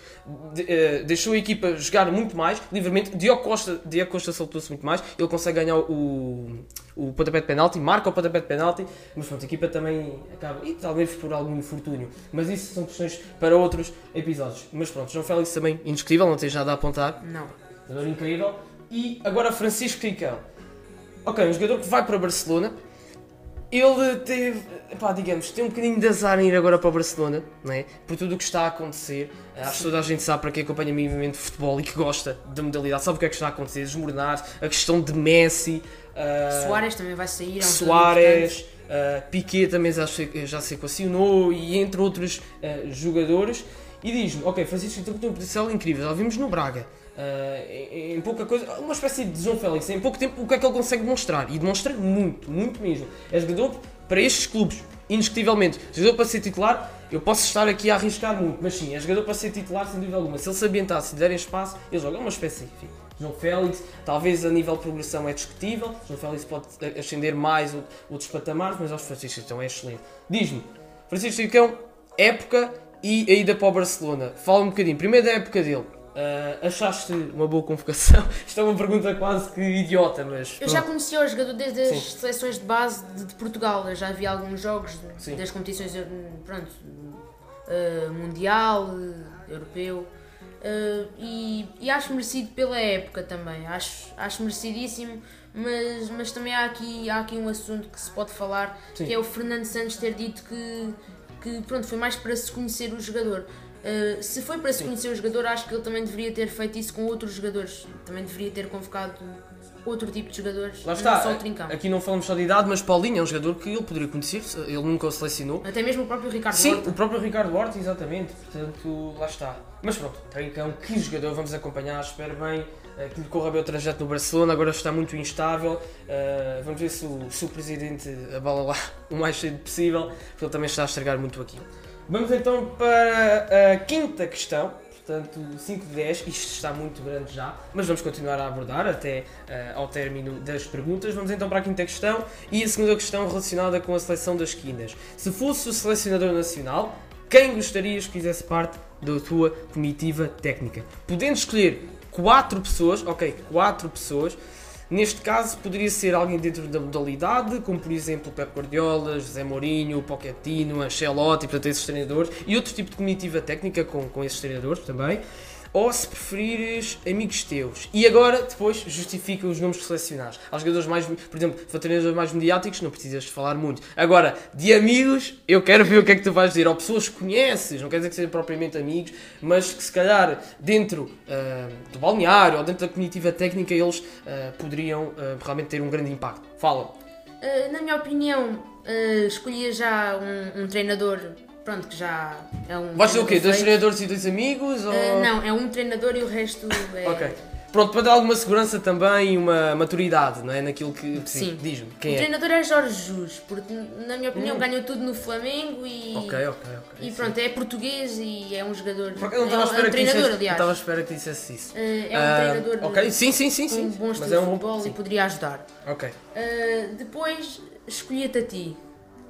De, uh, deixou a equipa jogar muito mais, livremente. Diogo Costa, Diogo Costa soltou-se muito mais, ele consegue ganhar o, o pontapé de penalti, marca o pontapé de penalti, mas pronto, a equipa também acaba, e talvez por algum infortúnio, mas isso são questões para outros episódios. Mas pronto, João Félix também indiscutível, não tens nada a apontar. Não. Jogador incrível. E agora Francisco Ticão. Ok, um jogador que vai para Barcelona. Ele teve, pá, digamos, tem um bocadinho de azar em ir agora para o Barcelona, não é? Por tudo o que está a acontecer. Acho que toda a gente sabe para quem acompanha minimamente futebol e que gosta da modalidade, sabe o que é que está a acontecer, desmoronar, a questão de Messi. Uh, Soares também vai sair. É um Soares, uh, Piquet também já se, já se equacionou e entre outros uh, jogadores. E diz-me, ok, Francisco tem um potencial incrível, já vimos no Braga. Uh, em, pouca coisa, uma espécie de João Félix, em pouco tempo, o que é que ele consegue demonstrar? E demonstra muito, muito mesmo. É jogador para estes clubes, indiscutivelmente. Jogador para ser titular, eu posso estar aqui a arriscar muito, mas sim, é jogador para ser titular sem dúvida alguma. Se ele se ambientar, se derem espaço, ele joga. É uma espécie, enfim. João Félix, talvez a nível de progressão é discutível. João Félix pode ascender mais outros patamares, mas que Francisco então é excelente. Diz-me, Francisco Chicão, época e a ida para o Barcelona. Fala um bocadinho. Primeiro da época dele. Uh, achaste uma boa convocação? (laughs) Isto é uma pergunta quase que idiota, mas. Eu já conhecia o jogador desde as Sim. seleções de base de, de, Portugal. Eu já vi alguns jogos de, das competições pronto, uh, mundial, uh, europeu. E, e, acho merecido pela época também. Acho, acho merecidíssimo. Mas, mas também há aqui, há aqui um assunto que se pode falar, Sim. que é o Fernando Santos ter dito que, que pronto, foi mais para se conhecer o jogador. Uh, se foi para se conhecer o jogador, acho que ele também deveria ter feito isso com outros jogadores. Também deveria ter convocado outro tipo de jogadores. Lá está, não aqui não falamos só de idade, mas Paulinho é um jogador que ele poderia conhecer, ele nunca o selecionou. Até mesmo o próprio Ricardo Sim, Horta. o próprio Ricardo Horta, exatamente. Portanto, lá está. Mas pronto, Trincão, que jogador, vamos acompanhar, espero bem uh, que lhe corra bem o trajeto no Barcelona, agora está muito instável. Uh, vamos ver se o, se o presidente abala lá (laughs) o mais cedo possível, porque ele também está a estragar muito aqui. Vamos então para a quinta questão, portanto 5 de 10, isto está muito grande já, mas vamos continuar a abordar até uh, ao término das perguntas. Vamos então para a quinta questão e a segunda questão relacionada com a seleção das quinas. Se fosse o selecionador nacional, quem gostarias que fizesse parte da tua comitiva técnica? Podendo escolher quatro pessoas, ok, quatro pessoas, Neste caso, poderia ser alguém dentro da modalidade, como por exemplo Pep Guardiola, José Mourinho, Pochettino, Ancelotti, portanto esses treinadores, e outro tipo de comitiva técnica com, com esses treinadores também ou se preferires amigos teus. E agora, depois, justifica os nomes que selecionares. Há jogadores mais, por exemplo, treinadores mais mediáticos, não precisas falar muito. Agora, de amigos, eu quero ver o que é que tu vais dizer. Ou pessoas que conheces, não quer dizer que sejam propriamente amigos, mas que se calhar dentro uh, do balneário ou dentro da cognitiva técnica eles uh, poderiam uh, realmente ter um grande impacto. Fala. na minha opinião, escolhia já um, um treinador pronto, que já é um. Vais ser o quê? Dois treinadores e dois amigos? Ou... Uh, não, é um treinador e o resto é. ok. Pronto, para dar alguma segurança também e uma maturidade, não é? Naquilo que. Sim. Diz-me. Quem o é? treinador é Jorge Jus, porque, na minha opinião, hum. ganhou tudo no Flamengo e. Ok, ok, ok. E pronto, sim. é português e é um jogador. Eu não estava é, um, é um treinador, dissesse, aliás. Estava à espera que dissesse isso. Uh, é um uh, treinador. Ok, sim, sim, sim. sim. Com bom estilo é um... de futebol sim. e poderia ajudar. Ok. Uh, depois, escolhi-te a ti.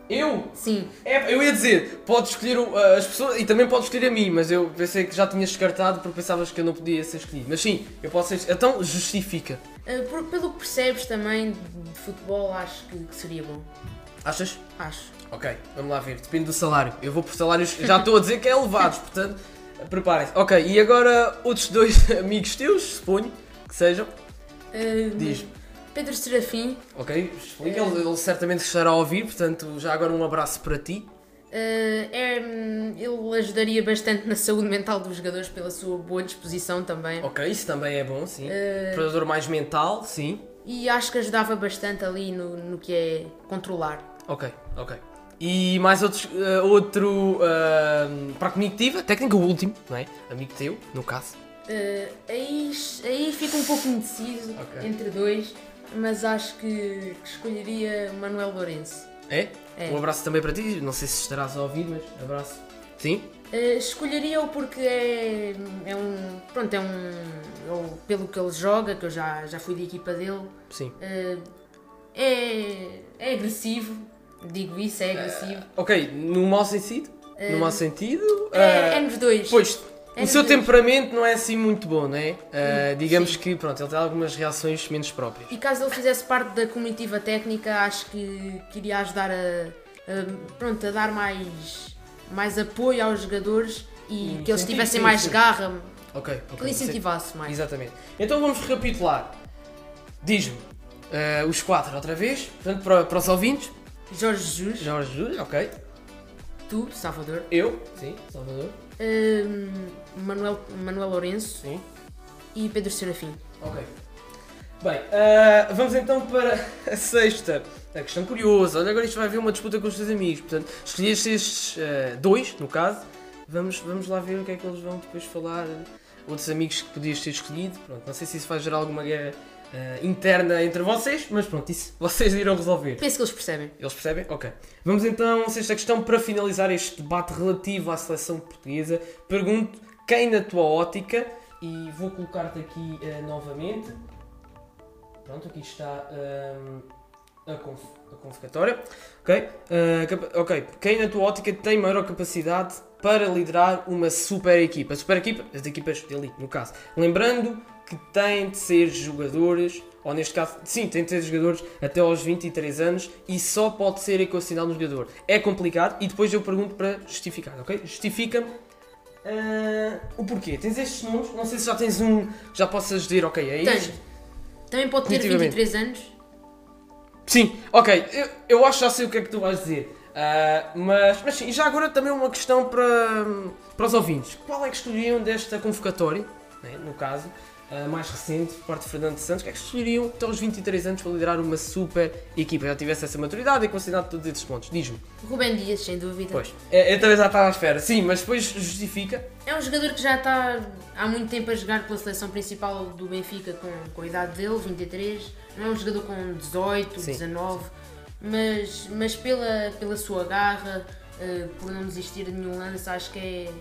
Eu? Sim. É, eu ia dizer, podes escolher o- as pessoas e também podes escolher a mim, mas eu pensei que já tinhas descartado porque pensavas que eu não podia ser escolhido. Mas sim, eu posso ser. Então justifica. Uh, por- pelo que percebes também de futebol, acho que, que seria bom. Achas? Acho. Ok, vamos lá ver. Depende do salário. Eu vou por salários. Já estou a dizer que é elevados, portanto, preparem-se. Ok, e agora outros dois (laughs) amigos teus, suponho que sejam. Uh, Diz. Pedro Serafim Ok. Ele, ele certamente estará a ouvir, portanto, já agora um abraço para ti. uh, é, hum, ele ajudaria bastante na saúde mental dos jogadores pela sua boa disposição também. Ok, isso também é bom, sim. Uh, Predador mais mental, sim. e acho que ajudava bastante ali no, no que é controlar. Ok, ok. E mais outros, eh, outro eh, para a comunicativa, técnica, o último, não é? Amigo teu, no caso. Uh, aí, aí fica um pouco indeciso Ok. entre dois, mas acho que, que escolheria Manuel Lourenço. É? É. Um abraço também para ti, não sei se estarás a ouvir, mas abraço. Sim? Uh, Escolheria-o porque é, é um. Pronto, é um. eu- pelo que ele joga, que eu já, já fui de equipa dele, Sim. uh, é, é agressivo. Digo isso, é agressivo. Ok, no mau sentido? No mau sentido? é, é nos dois. Pois, É o seu temperamento não é assim muito bom, não é? Eh, digamos sim. que, pronto, ele tem algumas reações menos próprias. E caso ele fizesse parte da comitiva técnica, acho que, que iria ajudar a, a- pronto, a dar mais, mais apoio aos jogadores e Hum, que eles tivessem mais sim. garra, Ok, que ok. lhe incentivasse mais. Exatamente. Então vamos recapitular. Diz-me, eh, os quatro outra vez, portanto, para, para os ouvintes. Jorge Jesus, Jorge Júlio, ok. tu, Salvador, Eu, sim, Salvador. Manuel, Manuel Lourenço Sim. e Pedro Serafim. Ok. Bem, ah, vamos então para a sexta. A questão curiosa. Olha, agora isto vai haver uma disputa com os teus amigos. Portanto, escolheste estes ah, dois, no caso. Vamos, vamos lá ver o que é que eles vão depois falar. Outros amigos que podias ter escolhido. Pronto, não sei se isso vai gerar alguma guerra ah, interna entre vocês, mas pronto, isso (laughs) vocês irão resolver. Penso que eles percebem. Eles percebem? Ok. Vamos então, sexta questão, para finalizar este debate relativo à seleção portuguesa. Pergunto quem, na tua ótica, e vou colocar-te aqui eh, novamente. Pronto, aqui está hum, a, conf- a convocatória. Ok? Eh, capa- ok. Quem, na tua ótica, tem maior capacidade para liderar uma super equipa? Super equipa, as equipas de elite, no caso. Lembrando que têm de ser jogadores, ou neste caso, sim, têm de ser jogadores até aos 23 anos e só pode ser equacionado no jogador. É complicado e depois eu pergunto para justificar, ok? Justifica-me ah, o porquê. Tens estes nomes, não sei se já tens um, já possas dizer, ok, é Tenho. Também pode ter Definitivamente. 23 anos. Sim, ok, eu, eu acho que já sei o que é que tu vais dizer. Ah, mas, mas sim, e já agora também uma questão para, para os ouvintes. Qual é que escolheriam desta convocatória, né, no caso, ah, mais recente, por parte de Fernando Santos, o que é que escolheriam até aos 23 anos para liderar uma super equipa? Já tivesse essa maturidade e considerado todos esses pontos. Diz-me. Rubem Dias, sem dúvida. Pois, é, eu também já estava à espera. Sim, mas depois justifica. É um jogador que já está há muito tempo a jogar pela seleção principal do Benfica com, com a idade dele, 23. Não é um jogador com 18, Sim, 19, Mas, mas pela, pela sua garra, eh, por não desistir de nenhum lance, acho que é,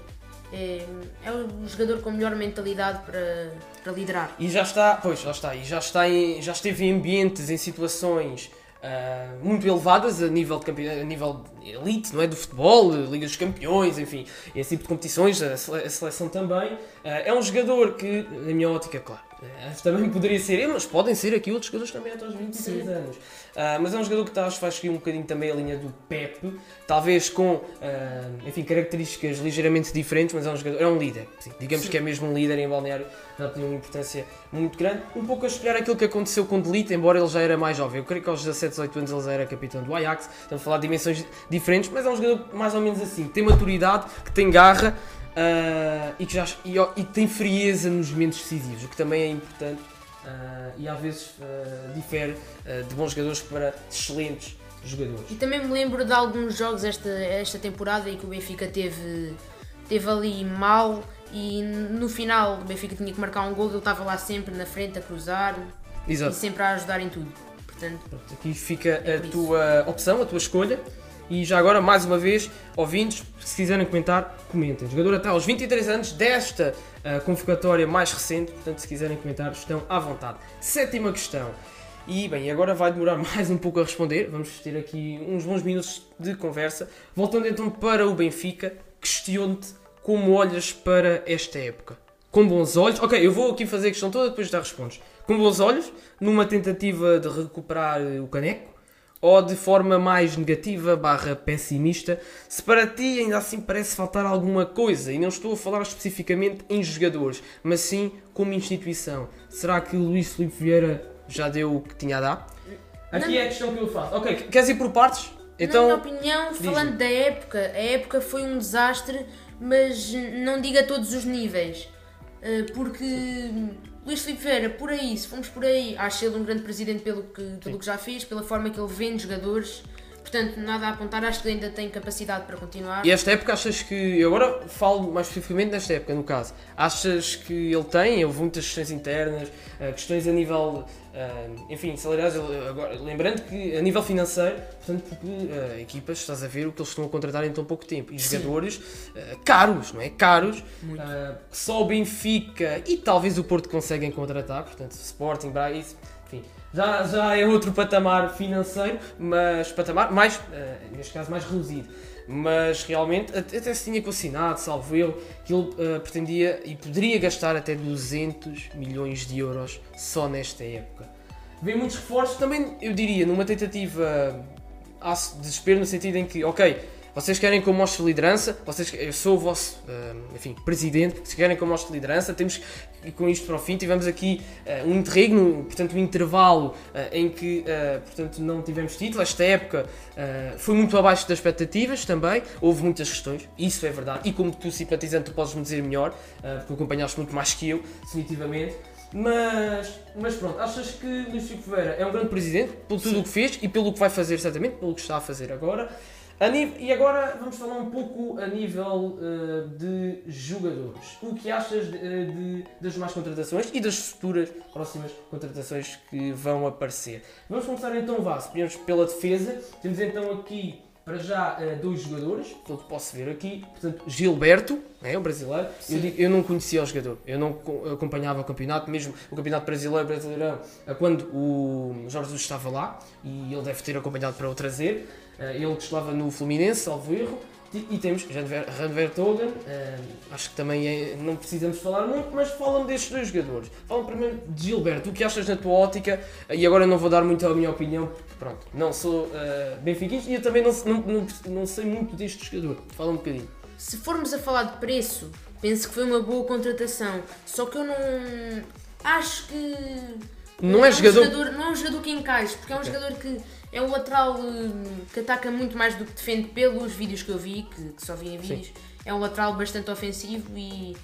é, é o jogador com melhor mentalidade para, para liderar. E já está, pois, lá está, e já, está em, já esteve em ambientes, em situações ah, muito elevadas a nível, de campe... a nível elite, não é? Do futebol, Liga dos Campeões, enfim, esse tipo de competições, a sele- a seleção também. Ah, é um jogador que, na minha ótica, claro, também poderia ser ele, mas podem ser aqui outros jogadores também até aos 23 Sim. anos. Ah, mas é um jogador que tá, acho que vai seguir um bocadinho também a linha do Pep, talvez com ah, enfim, características ligeiramente diferentes, mas é um jogador, é um líder. sim. Digamos Sim. que é mesmo um líder em balneário, já tem uma importância muito grande. Um pouco a espelhar aquilo que aconteceu com Delite, embora ele já era mais jovem. Eu creio que aos 17, 18 anos ele já era capitão do Ajax, estamos a falar de dimensões diferentes, mas é um jogador mais ou menos assim, que tem maturidade, que tem garra. Ah, e que já e, e tem frieza nos momentos decisivos, o que também é importante ah, e às vezes ah, difere de bons jogadores para excelentes jogadores. E também me lembro de alguns jogos esta, esta temporada em que o Benfica teve, teve ali mal e no final o Benfica tinha que marcar um gol, ele estava lá sempre na frente a cruzar e Exato. sempre a ajudar em tudo. Portanto, Pronto, aqui fica É a isso. tua opção, a tua escolha. E já agora, mais uma vez, ouvintes, se quiserem comentar, comentem. Jogador até aos 23 anos desta ah, convocatória mais recente, portanto, se quiserem comentar, estão à vontade. Sétima questão. E bem, agora vai demorar (laughs) mais um pouco a responder. Vamos ter aqui uns bons minutos de conversa. Voltando então para o Benfica, questiono-te como olhas para esta época. Com bons olhos. Ok, eu vou aqui fazer a questão toda, depois já respondes. Com bons olhos, numa tentativa de recuperar o caneco, ou de forma mais negativa barra pessimista, se para ti ainda assim parece faltar alguma coisa, e não estou a falar especificamente em jogadores, mas sim como instituição. Será que o Luís Filipe Vieira já deu o que tinha a dar? Aqui Não. é a questão que eu faço. Ok, queres ir por partes? Na minha Então, opinião, falando da época, a época foi um desastre, mas não diga a todos os níveis. Uh, Porque Luís Filipe Vieira, por aí, se formos por aí, acho ele um grande presidente pelo que, pelo que já fez, pela forma que ele vende jogadores. Portanto, nada a apontar, acho que ainda tem capacidade para continuar. e esta época achas que. Eu agora falo mais especificamente nesta época, no caso. Achas que ele tem? Houve muitas questões internas, eh, questões a nível. eh, enfim, salariais. Agora, lembrando que a nível financeiro, portanto, porque eh, equipas, estás a ver o que eles estão a contratar em tão pouco tempo. E Sim. jogadores caros, não é? Caros. eh, que só o Benfica e talvez o Porto conseguem contratar, portanto, Sporting, Braga, isso. Já, já é outro patamar financeiro, mas patamar mais, eh, neste caso, mais reduzido. Mas realmente, até se tinha consignado, salvo eu, que ele eh, pretendia e poderia gastar até 200 milhões de euros só nesta época. Vem muitos reforços, também eu diria, numa tentativa há desespero no sentido em que, ok, vocês querem que eu mostre liderança, vocês, eu sou o vosso, eh, enfim, presidente, se querem que eu mostre liderança, temos que, com isto para o fim, tivemos aqui eh, um interregno, portanto um intervalo eh, em que, eh, portanto, não tivemos título, esta época foi muito abaixo das expectativas também, houve muitas questões, isso é verdade, e como tu simpatizante tu podes-me dizer melhor, porque acompanhaste muito mais que eu, definitivamente, mas, mas pronto, achas que Luís Fico Vera é um grande presidente, pelo tudo o que fez e pelo que vai fazer, certamente, pelo que está a fazer agora. Nível- e agora vamos falar um pouco a nível eh, de jogadores. O que achas de, eh, de- das mais contratações e das futuras próximas contratações que vão aparecer? Vamos começar então, vá, se primeiro pela defesa. Temos então aqui, para já, eh, dois jogadores, pelo que posso ver aqui. Portanto, Gilberto, é, o brasileiro. Eu, digo- eu não conhecia o jogador, eu não co- acompanhava o campeonato, mesmo o campeonato brasileiro, brasileirão, quando o Jorge Jesus estava lá, e ele deve ter acompanhado para o trazer. Eh, ele que estava no Fluminense, salvo erro. E, e temos Jan Vertogen, acho que também é- não precisamos falar muito, mas falam destes dois jogadores. Falam primeiro de Gilberto, o que achas na tua ótica? Eh, E agora não vou dar muito a minha opinião, porque pronto, não sou uh, benfiquista e eu também não, não, não, não sei muito deste jogador. Fala um bocadinho. Se formos a falar de preço, penso que foi uma boa contratação. Só que eu não. Acho que. Não é um jogador- Não é um jogador que encaixe, porque é um jogador que é um lateral hum, que ataca muito mais do que defende pelos vídeos que eu vi, que, que só vi em vídeos. É um lateral bastante ofensivo e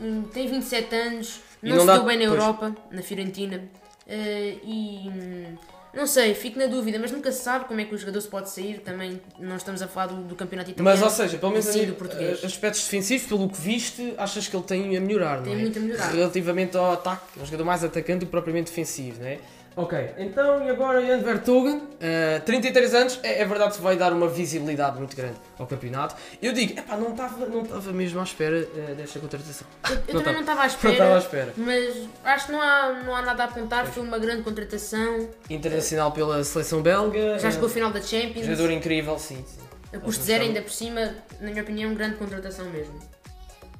hum, tem 27 anos, não, não se dá- deu bem na pois. Europa, na Fiorentina. eh, e hum, não sei, fico na dúvida, mas nunca se sabe como é que o jogador se pode sair. Também não estamos a falar do, do campeonato italiano. Mas, ou seja, pelo menos a Sim, nível- do português. eh, aspectos defensivos, pelo que viste, achas que ele tem a melhorar, Tem não é? muito a melhorar. Relativamente ao ataque, é um jogador mais atacante do que propriamente defensivo, não é? Ok, então e agora Jan Vertogen, eh, 33 anos, é, é verdade que vai dar uma visibilidade muito grande ao campeonato. Eu digo, epá, não estava não mesmo à espera eh, desta contratação. Eu, eu Não também não estava à (laughs) Não estava à espera, espera. mas acho que não há, não há nada a apontar. Foi uma grande contratação. Internacional pela seleção belga. Já eh, chegou a final da Champions. Jogador incrível, sim. sim. A custo zero, ainda por cima, na minha opinião, grande contratação mesmo.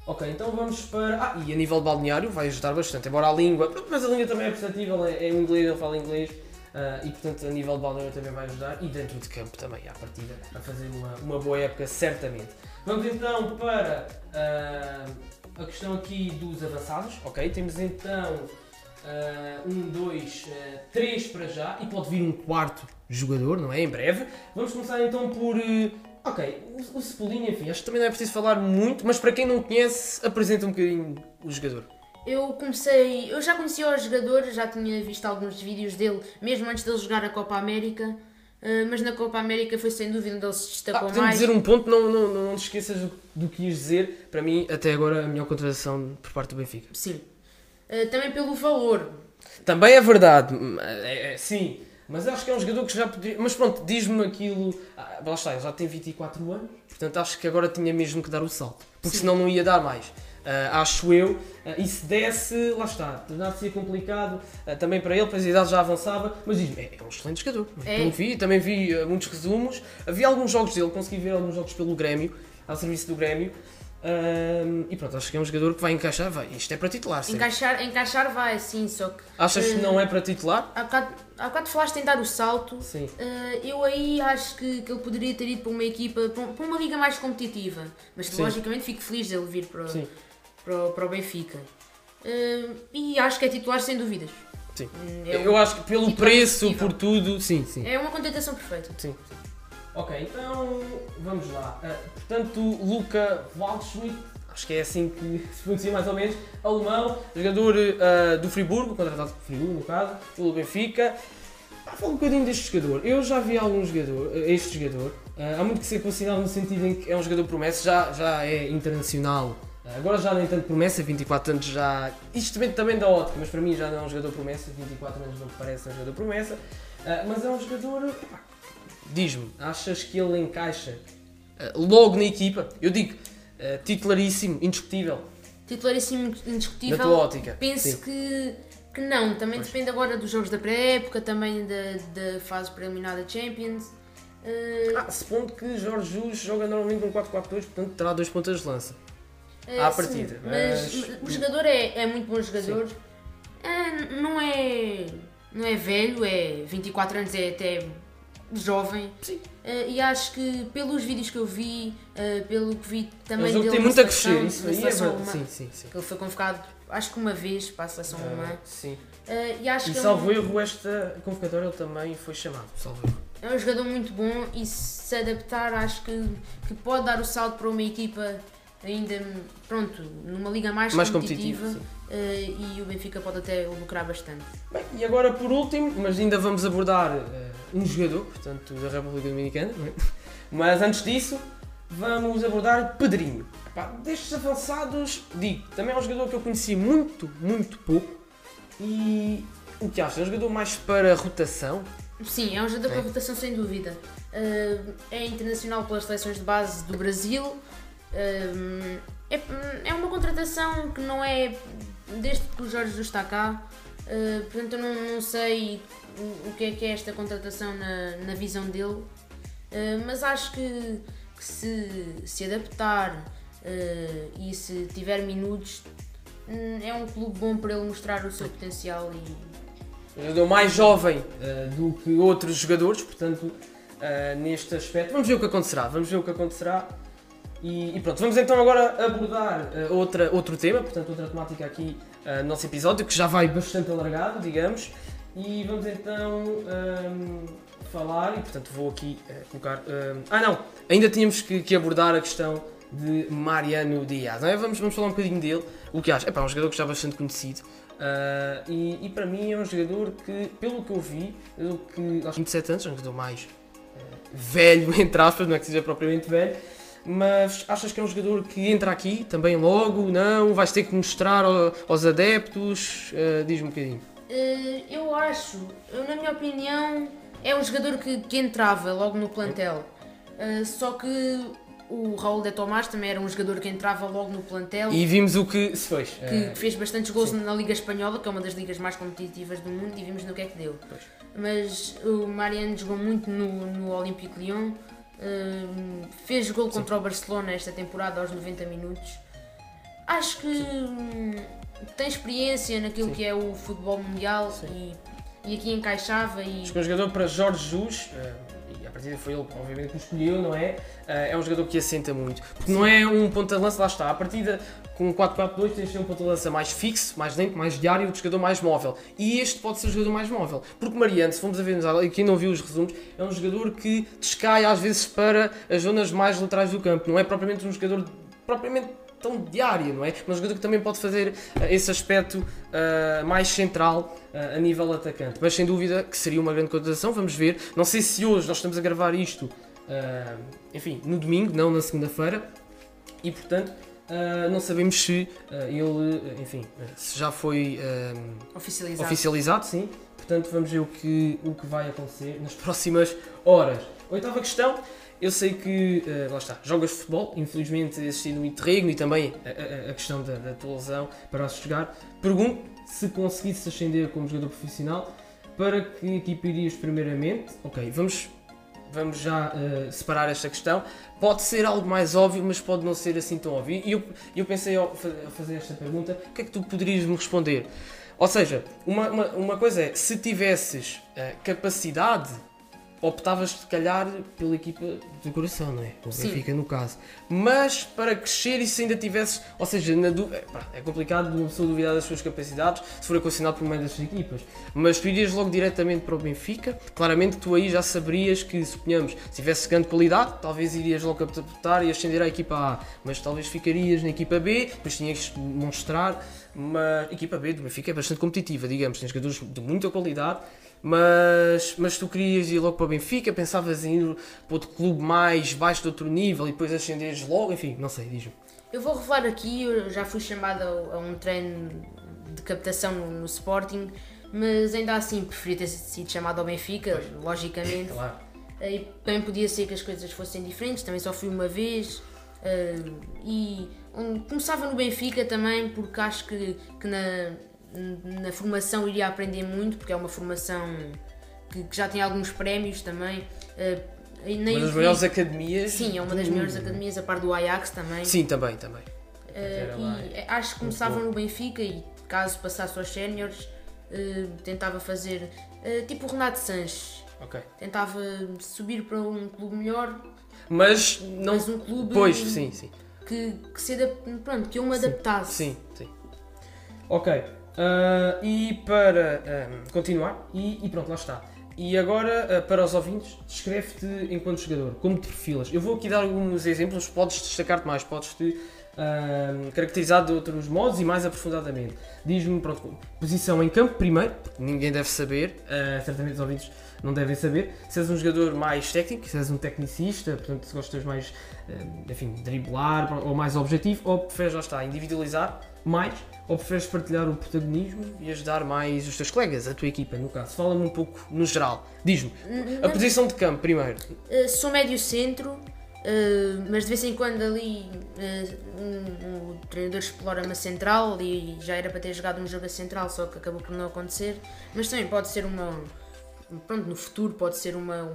Ok, então vamos para. Ah, e a nível balneário vai ajudar bastante, embora a língua. Mas a língua também é perceptível, é, é inglês, ele fala inglês. ah, e portanto a nível balneário também vai ajudar. E dentro de campo também, à partida, a fazer uma, uma boa época, certamente. Vamos então para ah, a questão aqui dos avançados. Ok, temos então ah, um, dois, ah, três para já. E pode vir um quarto jogador, não é? Em breve. Vamos começar então por. Ok, o, o enfim, acho que também não é preciso falar muito, mas para quem não conhece, apresenta um bocadinho o jogador. Eu comecei. Eu já conhecia o jogador, já tinha visto alguns vídeos dele, mesmo antes dele jogar a Copa América. eh, mas na Copa América foi sem dúvida onde ele se Ah, destacou podemos mais. dizer um ponto, não, não, não, não te esqueças do, do que ias dizer. Para mim, até agora, a melhor contratação por parte do Benfica. Sim. Eh, também pelo valor. Também é verdade, hum, é- é- sim, mas acho que é um jogador que já poderia. Mas pronto, diz-me aquilo. Ah, lá está, ele já tem 24 anos, portanto acho que agora tinha mesmo que dar o salto, porque Sim. senão não ia dar mais. ah, acho eu. Ah, e se desse, lá está, tornar-se complicado ah, também para ele, pois a idade já avançava, mas diz-me, é, é um excelente jogador. É. Não vi, também vi muitos resumos, havia alguns jogos dele, consegui ver alguns jogos pelo Grêmio, ao serviço do Grêmio. Ah, e pronto, acho que é um jogador que vai encaixar, vai. Isto é para titular, sim. Encaixar, encaixar vai, sim, só que. Achas que eh, não é para titular? Há bocado, há bocado falaste em dar o salto. Sim. Eh, eu aí acho que, que ele poderia ter ido para uma equipa, para um- para uma liga mais competitiva. Mas Sim. logicamente fico feliz dele vir para, Sim. para, o- para o Benfica. Eh, e acho que é titular sem dúvidas. Sim. É, Eu acho que pelo preço, por tudo, sim, sim. é uma contratação perfeita. Sim. Ok, então vamos lá. Ah, portanto, Luca Waldschmidt, acho que é assim que se pronuncia mais ou menos, alemão, jogador ah, do Friburgo, contratado por Friburgo no caso, pelo Benfica. Ah, fala um bocadinho deste jogador. Eu já vi algum jogador, ah, este jogador. Ah, há muito que ser considerado no sentido em que é um jogador promessa, já, já é internacional. Agora já nem tanto promessa, 24 anos já. Isto também, também da ótica, mas para mim já não é um jogador promessa, 24 anos não me parece um jogador promessa. Mas é um jogador. Diz-me, achas que ele encaixa ah, logo na equipa? Eu digo, ah, titularíssimo, indiscutível, Titularíssimo na indiscutível. tua ótica. Penso Sim. que, que não, também Pois. depende agora dos jogos da pré-época, também da, da fase preliminar da Champions. Eh, Ah, supondo que Jorge Jesus joga normalmente um 4-4-2, portanto terá dois pontas de lança. eh, à sim, partida, Mas, mas- o jogador é, é muito bom jogador. Eh, não, é, não é velho, é 24 anos, é até jovem. Sim. Eh, e acho que pelos vídeos que eu vi, eh, pelo que vi também dele tem muito a crescer, isso aí é verdade. Sim, sim, sim. que ele foi convocado acho que uma vez para a seleção alemã. Ah, sim. Eh, e acho E que salvo erro, esta convocatória ele também foi chamado. Salvo erro. É um jogador muito bom e se adaptar acho que, que pode dar o salto para uma equipa ainda, pronto, numa liga mais, Mais competitiva, eh, e o Benfica pode até lucrar bastante. Bem, e agora por último, mas ainda vamos abordar um jogador, portanto, da República Dominicana, é? mas antes disso, vamos abordar Pedrinho. Epá, destes avançados, digo, também é um jogador que eu conheci muito, muito pouco e o que achas? É um jogador mais para rotação? Sim, é um jogador É. para rotação sem dúvida. Eh, é internacional pelas seleções de base do Brasil. Eh, é, é uma contratação que não é desde que o Jorge está cá. Eh, portanto, eu não, não sei o, que é que é esta contratação na, na visão dele. Eh, mas acho que, que se, se adaptar eh, e se tiver minutos, hum, é um clube bom para ele mostrar o seu potencial e, Um jogador mais jovem eh, do que outros jogadores, portanto, neste aspecto. Vamos ver o que acontecerá, vamos ver o que acontecerá. E, e pronto, vamos então agora abordar eh, outra, outro tema, portanto, outra temática aqui eh, no nosso episódio, que já vai bastante alargado, digamos. E vamos então ehm, falar, e portanto vou aqui eh, colocar. ehm, ah, não! Ainda tínhamos que, que abordar a questão de Mariano Diaz, não é? Vamos, vamos falar um bocadinho dele. O que acha? É um jogador que já é bastante conhecido. ah, e, e para mim é um jogador que, pelo que eu vi, pelo que. Aos 27 anos, é um jogador mais eh, velho, (laughs) entre aspas, não é que seja propriamente velho, mas achas que é um jogador que entra aqui também logo? Não? Vais ter que mostrar ao- aos adeptos? Ah, Diz-me um bocadinho. Eh, eu acho, na minha opinião, é um jogador que, que entrava logo no plantel. Eh, só que o Raul de Tomás também era um jogador que entrava logo no plantel, E vimos o que se fez. que, Ah, que fez bastantes gols na Liga Espanhola, que é uma das ligas mais competitivas do mundo, e vimos no que é que deu. Pois. Mas o Mariano jogou muito no, no Olympique Lyon, eh, fez gol contra o Barcelona esta temporada aos 90 minutos. Acho que hum, tem experiência naquilo Sim. que é o futebol mundial Sim. e, e aqui encaixava e é um jogador para Jorge Jesus, eh, e a partir foi ele obviamente que o escolheu, não é? Eh, é um jogador que assenta muito. Porque não é um ponta de lança, lá está. A partida com o 4-4-2 tens de ter um ponta de lança mais fixo, mais lento, mais diário, outro jogador mais móvel. E este pode ser o jogador mais móvel. Porque Mariano, se formos a ver, e quem não viu os resumos, é um jogador que descai às vezes para as zonas mais laterais do campo. Não é propriamente um jogador propriamente tão diário, não é? Mas um jogador que também pode fazer eh, esse aspecto eh, mais central eh, a nível atacante. Mas sem dúvida que seria uma grande contratação, vamos ver. Não sei se hoje nós estamos a gravar isto, eh, enfim, no domingo, não na segunda-feira, e portanto não sabemos se ele, enfim, se já foi oficializado. oficializado, sim. Portanto, vamos ver o que, o que vai acontecer nas próximas horas. Oitava questão eu sei que, uh, lá está, jogas futebol, infelizmente assistindo um interregno e também a, a, a questão da, da, tua lesão para jogar. Pergunto se conseguisse ascender como jogador profissional, para que equipa irias primeiramente? Ok, vamos, vamos já uh, separar esta questão. Pode ser algo mais óbvio, mas pode não ser assim tão óbvio. E eu, eu pensei ao fazer esta pergunta, o que é que tu poderias me responder? Ou seja, uma, uma, uma coisa é, se tivesses uh, capacidade optavas se calhar pela equipa do coração, não é? O Benfica no caso. Mas para crescer e se ainda tivesses, ou seja, na du... é, pá, é complicado uma pessoa duvidar das suas capacidades se for condicionado por uma das equipas. Mas tu irias logo diretamente para o Benfica, claramente tu aí já saberias que, suponhamos, se tivesse grande qualidade, talvez irias logo captar e ascender à equipa A, mas talvez ficarias na equipa B, depois tinhas que mostrar, mas a equipa B do Benfica é bastante competitiva, digamos, tem jogadores de muita qualidade mas, mas tu querias ir logo para o Benfica, pensavas em ir para outro clube mais baixo de outro nível e depois ascenderes logo, enfim, não sei, diz-me. Eu vou revelar aqui, eu já fui chamada a um treino de captação no, no Sporting, mas ainda assim preferia ter sido chamado ao Benfica, pois. logicamente. (laughs) Claro. E também podia ser que as coisas fossem diferentes, também só fui uma vez. Uh, e começava no Benfica também, porque acho que, que na, na formação iria aprender muito, porque é uma formação que, que já tem alguns prémios também. Uh, uma das maiores academias. Sim, é uma das maiores academias, a par do Ajax também. Sim, também, também. Uh, e acho que começavam no Benfica e caso passasse aos séniores, uh, tentava fazer tipo o Renato Sanches. Okay. Tentava subir para um clube melhor. Mas não. Mas um clube. Pois, sim, sim. Que, que, se adap... Pronto, que eu me adaptasse. Sim, sim. Ok. Uh, e para um, continuar, e, e, pronto, lá está. E agora, uh, para os ouvintes, descreve-te enquanto jogador, como te perfilas. Eu vou aqui dar alguns exemplos, podes destacar-te mais, podes-te uh, caracterizar de outros modos e mais aprofundadamente. Diz-me, pronto, posição em campo, primeiro, ninguém deve saber, certamente os ouvintes não devem saber. Se és um jogador mais técnico, se és um tecnicista, portanto, se gostas mais, enfim, driblar ou mais objetivo, ou preferes, já está, individualizar mais ou preferes partilhar o protagonismo e ajudar mais os teus colegas, a tua equipa, no caso? Fala-me um pouco no geral. Diz-me, a posição de campo primeiro. Uh, sou médio centro, uh, mas de vez em quando ali uh, um, o treinador explora uma central e já era para ter jogado um jogo a central, só que acabou por não acontecer. Mas também pode ser uma. Pronto, no futuro pode ser uma,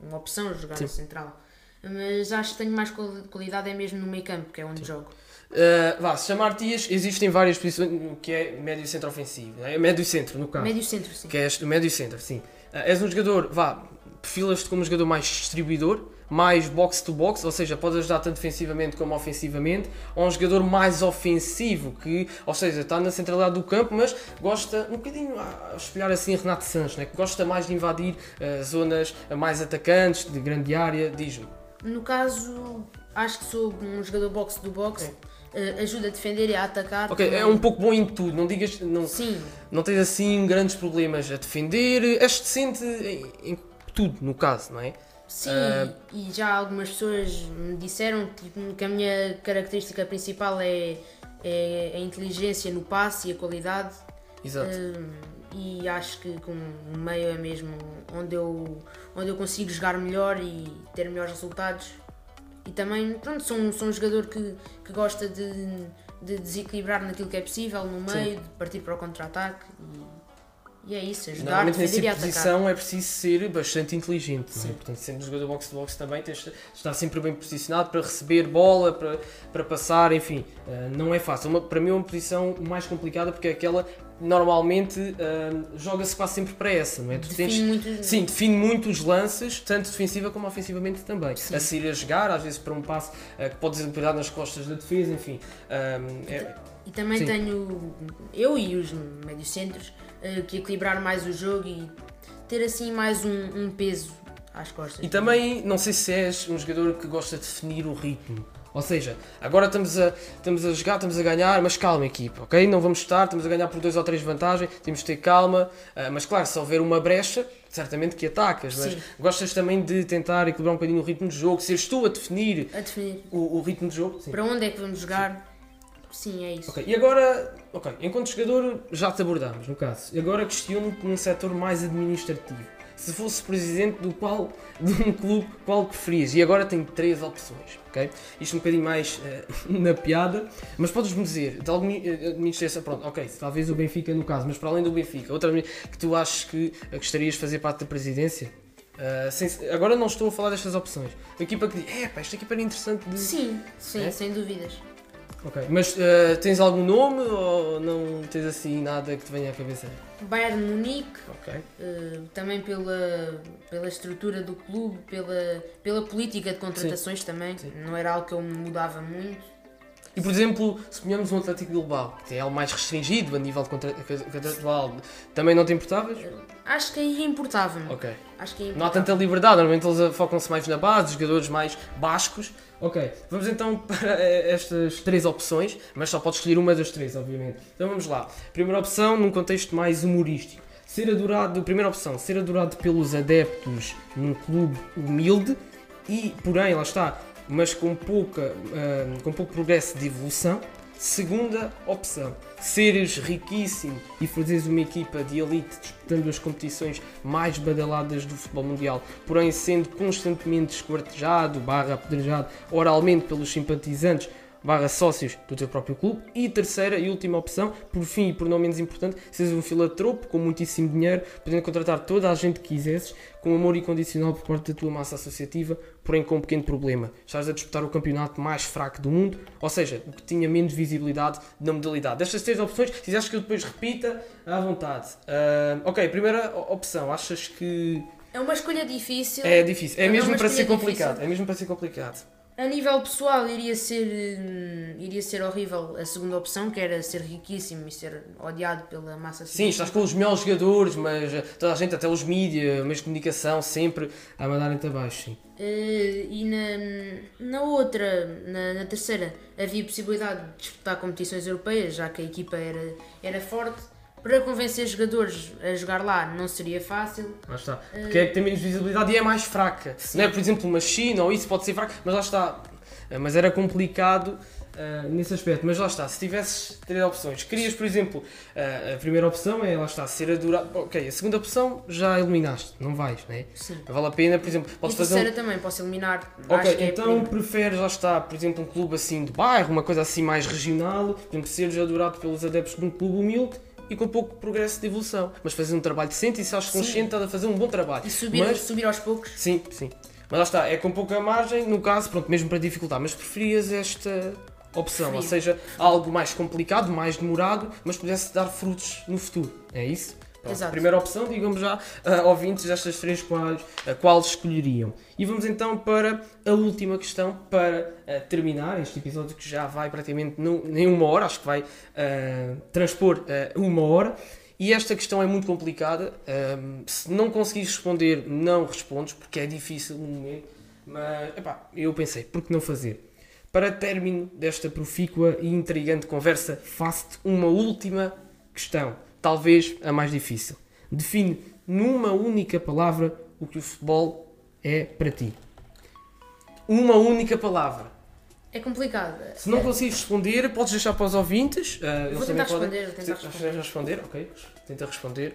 uma opção jogar Sim. a central. Mas acho que tenho mais qualidade é mesmo no meio campo, que é onde Sim. jogo. Uh, vá, se chamar Tias, existem várias posições, que é médio centro ofensivo, é médio centro no caso. Médio centro, sim. Que é médio centro, sim. Uh, és um jogador, vá, perfilas-te como um jogador mais distribuidor, mais box to box, ou seja, pode ajudar tanto defensivamente como ofensivamente, ou um jogador mais ofensivo, que, ou seja, está na centralidade do campo, mas gosta um bocadinho a espelhar assim Renato Sanches, né? que gosta mais de invadir uh, zonas mais atacantes, de grande área, diz-me. No caso, acho que sou um jogador box to box. É ajuda a defender e a atacar. Ok, também. é um pouco bom em tudo, não digas. Não, Sim. Não tens assim grandes problemas a defender, és decente em, em tudo, no caso, não é? Sim, uh, e já algumas pessoas me disseram tipo, que a minha característica principal é, é a inteligência no passe e a qualidade. Exato. Uh, e acho que com o meio é mesmo onde eu, onde eu consigo jogar melhor e ter melhores resultados. E também, pronto, sou, sou um jogador que, que gosta de, de desequilibrar naquilo que é possível, no meio, Sim. de partir para o contra-ataque. E, e, é isso, ajudar Normalmente nessa tipo posição é preciso ser bastante inteligente. Sim. É? Portanto, sendo jogador box-to-box também, tens de estar sempre bem posicionado para receber bola, para, para passar, enfim. Uh, não é fácil. Uma, para mim é uma posição mais complicada porque é aquela normalmente uh, joga-se quase sempre para essa, não é? Tu define tens, muito... Sim, define muito os lances, tanto defensiva como ofensivamente também. Sim. A sair a jogar, às vezes para um passo uh, que pode desempenhar nas costas da defesa, enfim. É... E também sim. tenho, eu e os médios-centros, uh, que equilibrar mais o jogo e ter assim mais um, um peso às costas. E também, não sei se és um jogador que gosta de definir o ritmo. Ou seja, agora estamos a, estamos a jogar, estamos a ganhar, mas calma, equipa, ok? Não vamos estar, estamos a ganhar por dois ou três vantagens, temos de ter calma. Uh, mas claro, se houver uma brecha, certamente que atacas, mas Sim. gostas também de tentar equilibrar um bocadinho o ritmo do jogo, seres tu a definir, a definir. O, o, ritmo do jogo. Sim. Para onde é que vamos jogar? Sim. Sim, é isso. Ok, e agora, ok, enquanto jogador já te abordamos, no caso. E agora questiono-te num setor mais administrativo se fosse presidente do qual, (laughs) de um clube, qual preferias? E agora tenho três opções, ok? Isto um bocadinho mais eh, (laughs) na piada, mas podes-me dizer, de alguma eh, administração, pronto, ok, talvez o Benfica no caso, mas para além do Benfica, outra que tu achas que eh, gostarias de fazer parte da presidência? Uh, sem- agora não estou a falar destas opções. A equipa que diz, é pá, esta equipa era interessante de... Sim, sim, É? sem dúvidas. Ok, mas uh, tens algum nome ou não tens assim nada que te venha à cabeça? Bayern Munique, Ok. eh, também pela, pela estrutura do clube, pela, pela política de contratações também. Sim. Não era algo que eu mudava muito. E por exemplo, se ponhamos um Atlético Bilbao, que é algo mais restringido a nível contratual, também não te importavas? Acho que aí importava-me. Ok. Acho que aí Não há importava. tanta liberdade, normalmente eles focam-se mais na base, jogadores mais bascos. Ok, vamos então (laughs) para estas três opções, mas só podes escolher uma das três, obviamente. Então vamos lá. Primeira opção, num contexto mais humorístico. Ser adorado, primeira opção, ser adorado pelos adeptos num clube humilde e, porém, lá está, mas com, pouca, ah, com pouco progresso de evolução. Segunda opção, seres riquíssimo e fazeres uma equipa de elite disputando as competições mais badaladas do futebol mundial, porém sendo constantemente esquartejado, barra apedrejado oralmente pelos simpatizantes, barra sócios do teu próprio clube. E terceira e última opção, por fim e por não menos importante, seres um filantropo com muitíssimo dinheiro, podendo contratar toda a gente que quisesses, com amor incondicional por parte da tua massa associativa, porém com um pequeno problema. Estás a disputar o campeonato mais fraco do mundo, ou seja, o que tinha menos visibilidade na modalidade. Destas três opções, se quiseres que eu depois repita, à vontade. Ah, ok, primeira opção, achas que É uma escolha difícil. é difícil? É É mesmo para ser escolha complicado. difícil. É mesmo para ser complicado. A nível pessoal iria ser, hum, iria ser horrível a segunda opção, que era ser riquíssimo e ser odiado pela massa Sim, estás com os melhores jogadores, mas eh, toda a gente, até os mídias, meios de comunicação, sempre a mandarem-te abaixo. Sim. Eh, e na, na outra, na, na terceira, havia possibilidade de disputar competições europeias, já que a equipa era, era forte. Para convencer jogadores a jogar lá não seria fácil. Lá está. Porque é que tem menos visibilidade e é mais fraca. Não é, por exemplo, uma China ou isso pode ser fraca, mas lá está. Eh, Mas era complicado eh, nesse aspecto. Mas lá está, se tivesses três opções, querias, por exemplo, eh, a primeira opção é, lá está, ser adorado. Ok, a segunda opção já eliminaste, não vais, né? Sim. Vale a pena, por exemplo, E podes a fazer um. terceira também, posso eliminar. Ok, é então primo. preferes, lá está, por exemplo, um clube assim de bairro, uma coisa assim mais regional, por exemplo, seres adorado pelos adeptos de um clube humilde e com pouco progresso de evolução, mas fazer um trabalho decente e se Sim. consciente estás a fazer um bom trabalho. E subir, Mas- subir aos poucos. Sim, sim. Mas lá está, é com pouca margem, no caso, pronto, mesmo para dificultar, mas preferias esta opção, ou seja, algo mais complicado, mais demorado, mas pudesse dar frutos no futuro, é isso? Exato. Primeira opção, digamos já, ah, ouvintes destas três quais, a qual escolheriam. E vamos então para a última questão, para ah, terminar este episódio que já vai praticamente no, nem uma hora, acho que vai transpor uma hora. E esta questão é muito complicada. se não conseguires responder, não respondes, porque é difícil no momento. Mas, epá, eu pensei, por que não fazer? Para término desta profícua e intrigante conversa, faço-te uma última questão, talvez a mais difícil. Define numa única palavra o que o futebol é para ti. Uma única palavra. É complicado. Se não conseguires responder, podes deixar para os ouvintes. eles Vou tentar podem- responder, vou tentar responder. responder, ok. Tenta responder.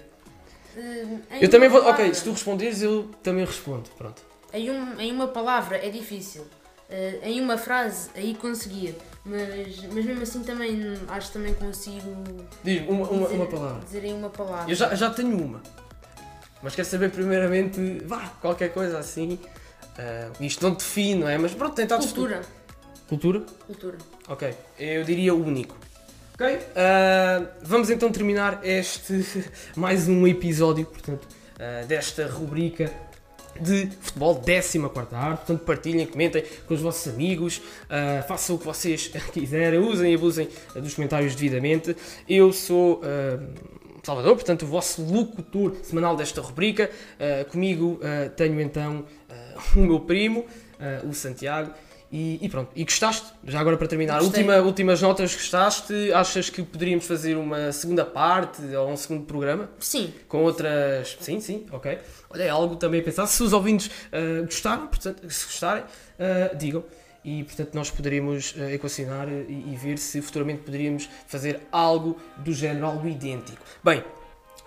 Em Eu também vou. Ok, palavra- se tu responderes, eu também respondo. Pronto. Em, um- em uma palavra é difícil. Eh, em uma frase aí conseguia. Mas, mas mesmo assim também acho que também consigo Diz-me uma, uma, dizer, uma palavra. dizer em uma palavra. Eu já, já tenho uma. Mas quero saber primeiramente, vá, qualquer coisa assim. ah, isto não define, não é? Mas pronto, tentar Cultura. Cultura? Cultura. Ok. Eu diria único. Ok? ah, vamos então terminar este (laughs) mais um episódio, portanto, desta rubrica de futebol, 14 arte. Portanto, partilhem, comentem com os vossos amigos, ah, façam o que vocês (laughs) quiserem, usem e abusem dos comentários devidamente. Eu sou. ah, Salvador, portanto, o vosso locutor semanal desta rubrica. Ah, comigo tenho então o meu primo, o Santiago. E, e pronto, e gostaste? Já agora para terminar, última, últimas notas, gostaste? Achas que poderíamos fazer uma segunda parte ou um segundo programa? Sim, Com outras. Sim, sim, ok. Olha, é algo também a pensar. Se os ouvintes ah, gostaram, portanto, se gostarem, ah, digam. E portanto nós poderíamos ah, equacionar e, e ver se futuramente poderíamos fazer algo do género, algo idêntico. Bem,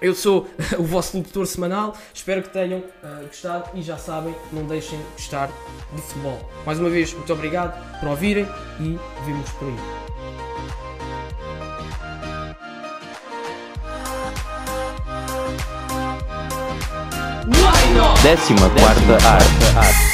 Eu sou (laughs) o vosso locutor semanal, espero que tenham uh, gostado e já sabem, não deixem de gostar de futebol. Mais uma vez, muito obrigado por ouvirem e vemos por aí. Décima quarta arte.